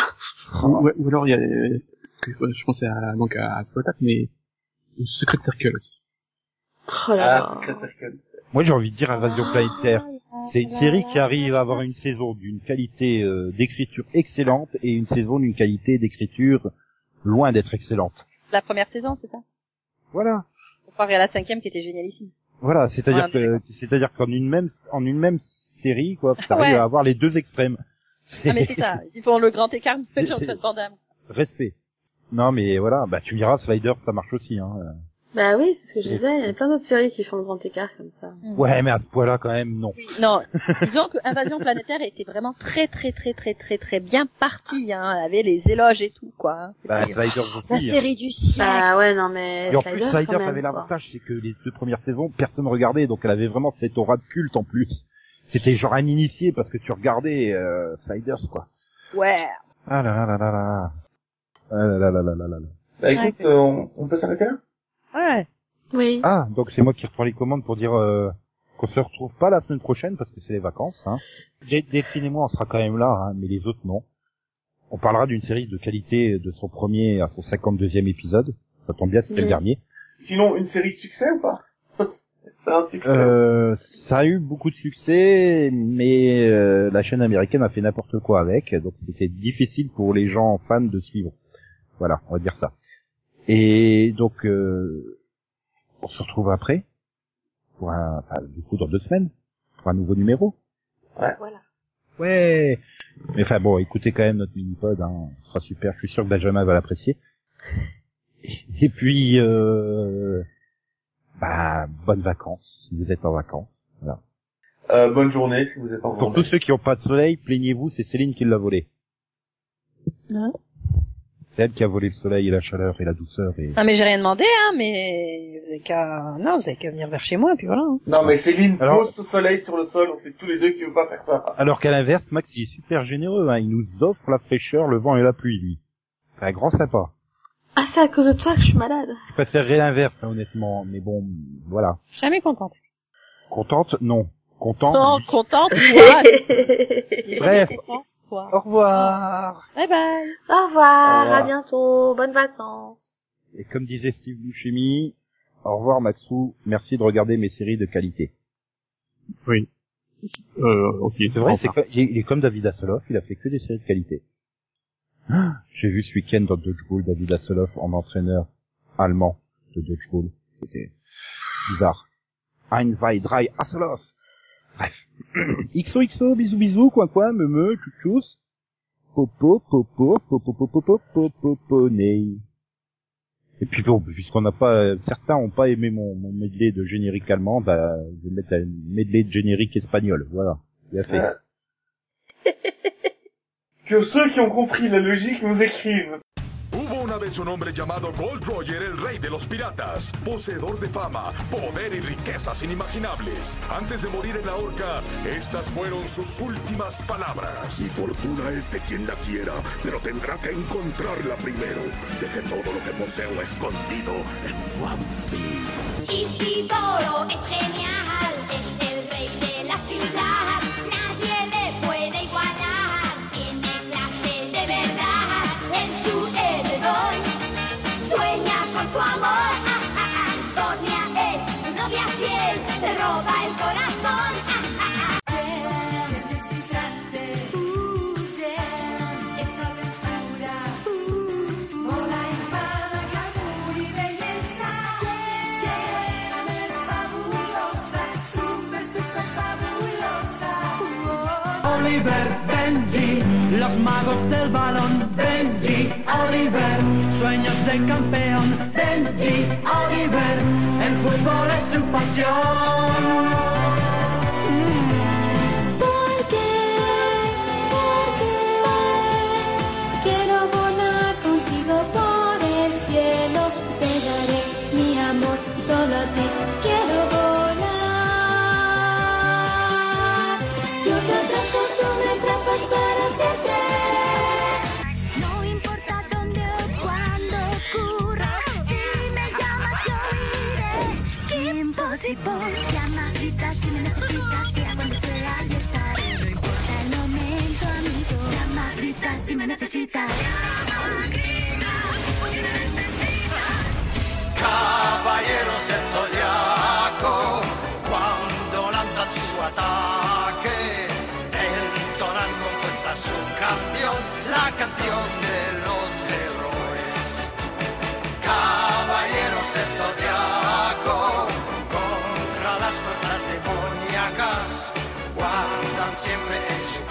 Ou, ouais, ou alors il y a, euh, je pensais à, donc à Life, mais Secret Circle aussi. Oh là Ah. Secret Circle. Moi, j'ai envie de dire Invasion Ah, planétaire. C'est une série qui arrive à avoir une saison d'une qualité euh, d'écriture excellente et une saison d'une qualité d'écriture loin d'être excellente. La première saison, c'est ça? Voilà. Comparé à la cinquième qui était génialissime. Voilà, c'est-à-dire Ouais, que c'est-à-dire qu'en une même en une même série quoi, t'arrives Ouais. à avoir les deux extrêmes. Ah mais c'est ça, ils font le grand écart, Van Damme. respect. Non mais voilà, bah tu me diras Slider ça marche aussi hein. Bah oui, c'est ce que je disais. Il y a plein d'autres séries qui font le grand écart comme ça. Ouais, mais à ce point-là quand même non. Oui, non, disons que Invasion planétaire était vraiment très très très très très très bien partie, hein, elle avait les éloges et tout quoi. hein. Bah C'était Slider La aussi. hein. série du siècle. Bah ouais, non mais. Et en plus, Sliders avait l'avantage, c'est que les deux premières saisons, personne regardait, donc elle avait vraiment cette aura de culte en plus. C'était genre un initié parce que tu regardais euh, Sliders, quoi. Ouais. Ah là là là là là. Ah là là là là là là là. Bah écoute, euh, on, on peut s'arrêter là? Ouais. Oui. Ah, donc c'est moi qui reprends les commandes pour dire euh, qu'on se retrouve pas la semaine prochaine parce que c'est les vacances. Hein. Delphine et moi, on sera quand même là, hein, mais les autres non. On parlera d'une série de qualité de son premier à son 52e épisode. Ça tombe bien, c'était le dernier. Sinon, une série de succès ou pas? C'est un succès. Euh, ça a eu beaucoup de succès, mais euh, la chaîne américaine a fait n'importe quoi avec, donc c'était difficile pour les gens fans de suivre. Voilà, on va dire ça. Et donc, euh, on se retrouve après, pour un, enfin, du coup dans deux semaines, pour un nouveau numéro. Voilà. Ouais. Mais enfin bon, écoutez quand même notre mini-pod, hein, ce sera super. Je suis sûr que Benjamin va l'apprécier. Et puis, euh, bah, bonnes vacances si vous êtes en vacances. Voilà. Euh, bonne journée si vous êtes en Pour journée. tous ceux qui n'ont pas de soleil, plaignez-vous, c'est Céline qui l'a volé. Hein? C'est elle qui a volé le soleil et la chaleur et la douceur. Et... Ah mais j'ai rien demandé hein, mais vous avez qu'à, non, vous avez qu'à venir vers chez moi, puis voilà. hein. Non mais Céline Alors- pose ce soleil sur le sol, on sait tous les deux qu'il veut pas faire ça. Alors qu'à l'inverse, Max il est super généreux. Hein. Il nous offre la fraîcheur, le vent et la pluie, lui. C'est un grand sympa. Ah, c'est à cause de toi que je suis malade. Je préférerais l'inverse, hein, honnêtement. Mais bon, voilà. Jamais contente. Contente? Non. Contente? Non, contente, moi. Bref. Au revoir. Bye bye. Au revoir, Au revoir. à bientôt, bonnes vacances. Et comme disait Steve Buscemi, au revoir Maxou, merci de regarder mes séries de qualité. Oui. Euh, ok. C'est vrai, c'est il est comme David Hasselhoff, il a fait que des séries de qualité. Ah, J'ai vu ce week-end dans Dodgeball David Hasselhoff en entraîneur allemand de Dodgeball. C'était bizarre. Ein, zwei, drei, Hasselhoff. Bref. XOXO, bisous bisous, coin coin, me me, tchouchous. Popo, popo, popo, popo, popo, popo, ney. Et puis bon, puisqu'on n'a pas, euh, certains ont pas aimé mon, mon medley de générique allemand, bah, je vais mettre un medley de générique espagnol, voilà. Bien fait. Euh, que ceux qui ont compris la logique nous écrivent. Vez un hombre llamado Gold Roger, el rey de los piratas, poseedor de fama, poder y riquezas inimaginables. Antes de morir en la horca, estas fueron sus últimas palabras. Mi fortuna es de quien la quiera, pero tendrá que encontrarla primero. Deje todo lo que poseo escondido en One Piece. Magos del balón, Benji, Oliver, sueños de campeón, Benji, Oliver, el fútbol es su pasión. Llama, grita si me necesitas, sea cuando sea y estaré. No importa el momento, amigo. Llama, si me necesitas. Llama, grita, si me necesitas. Caballero el zodiaco, cuando lanzan su ataque, entonan con fuerza su canción, la canción del temperate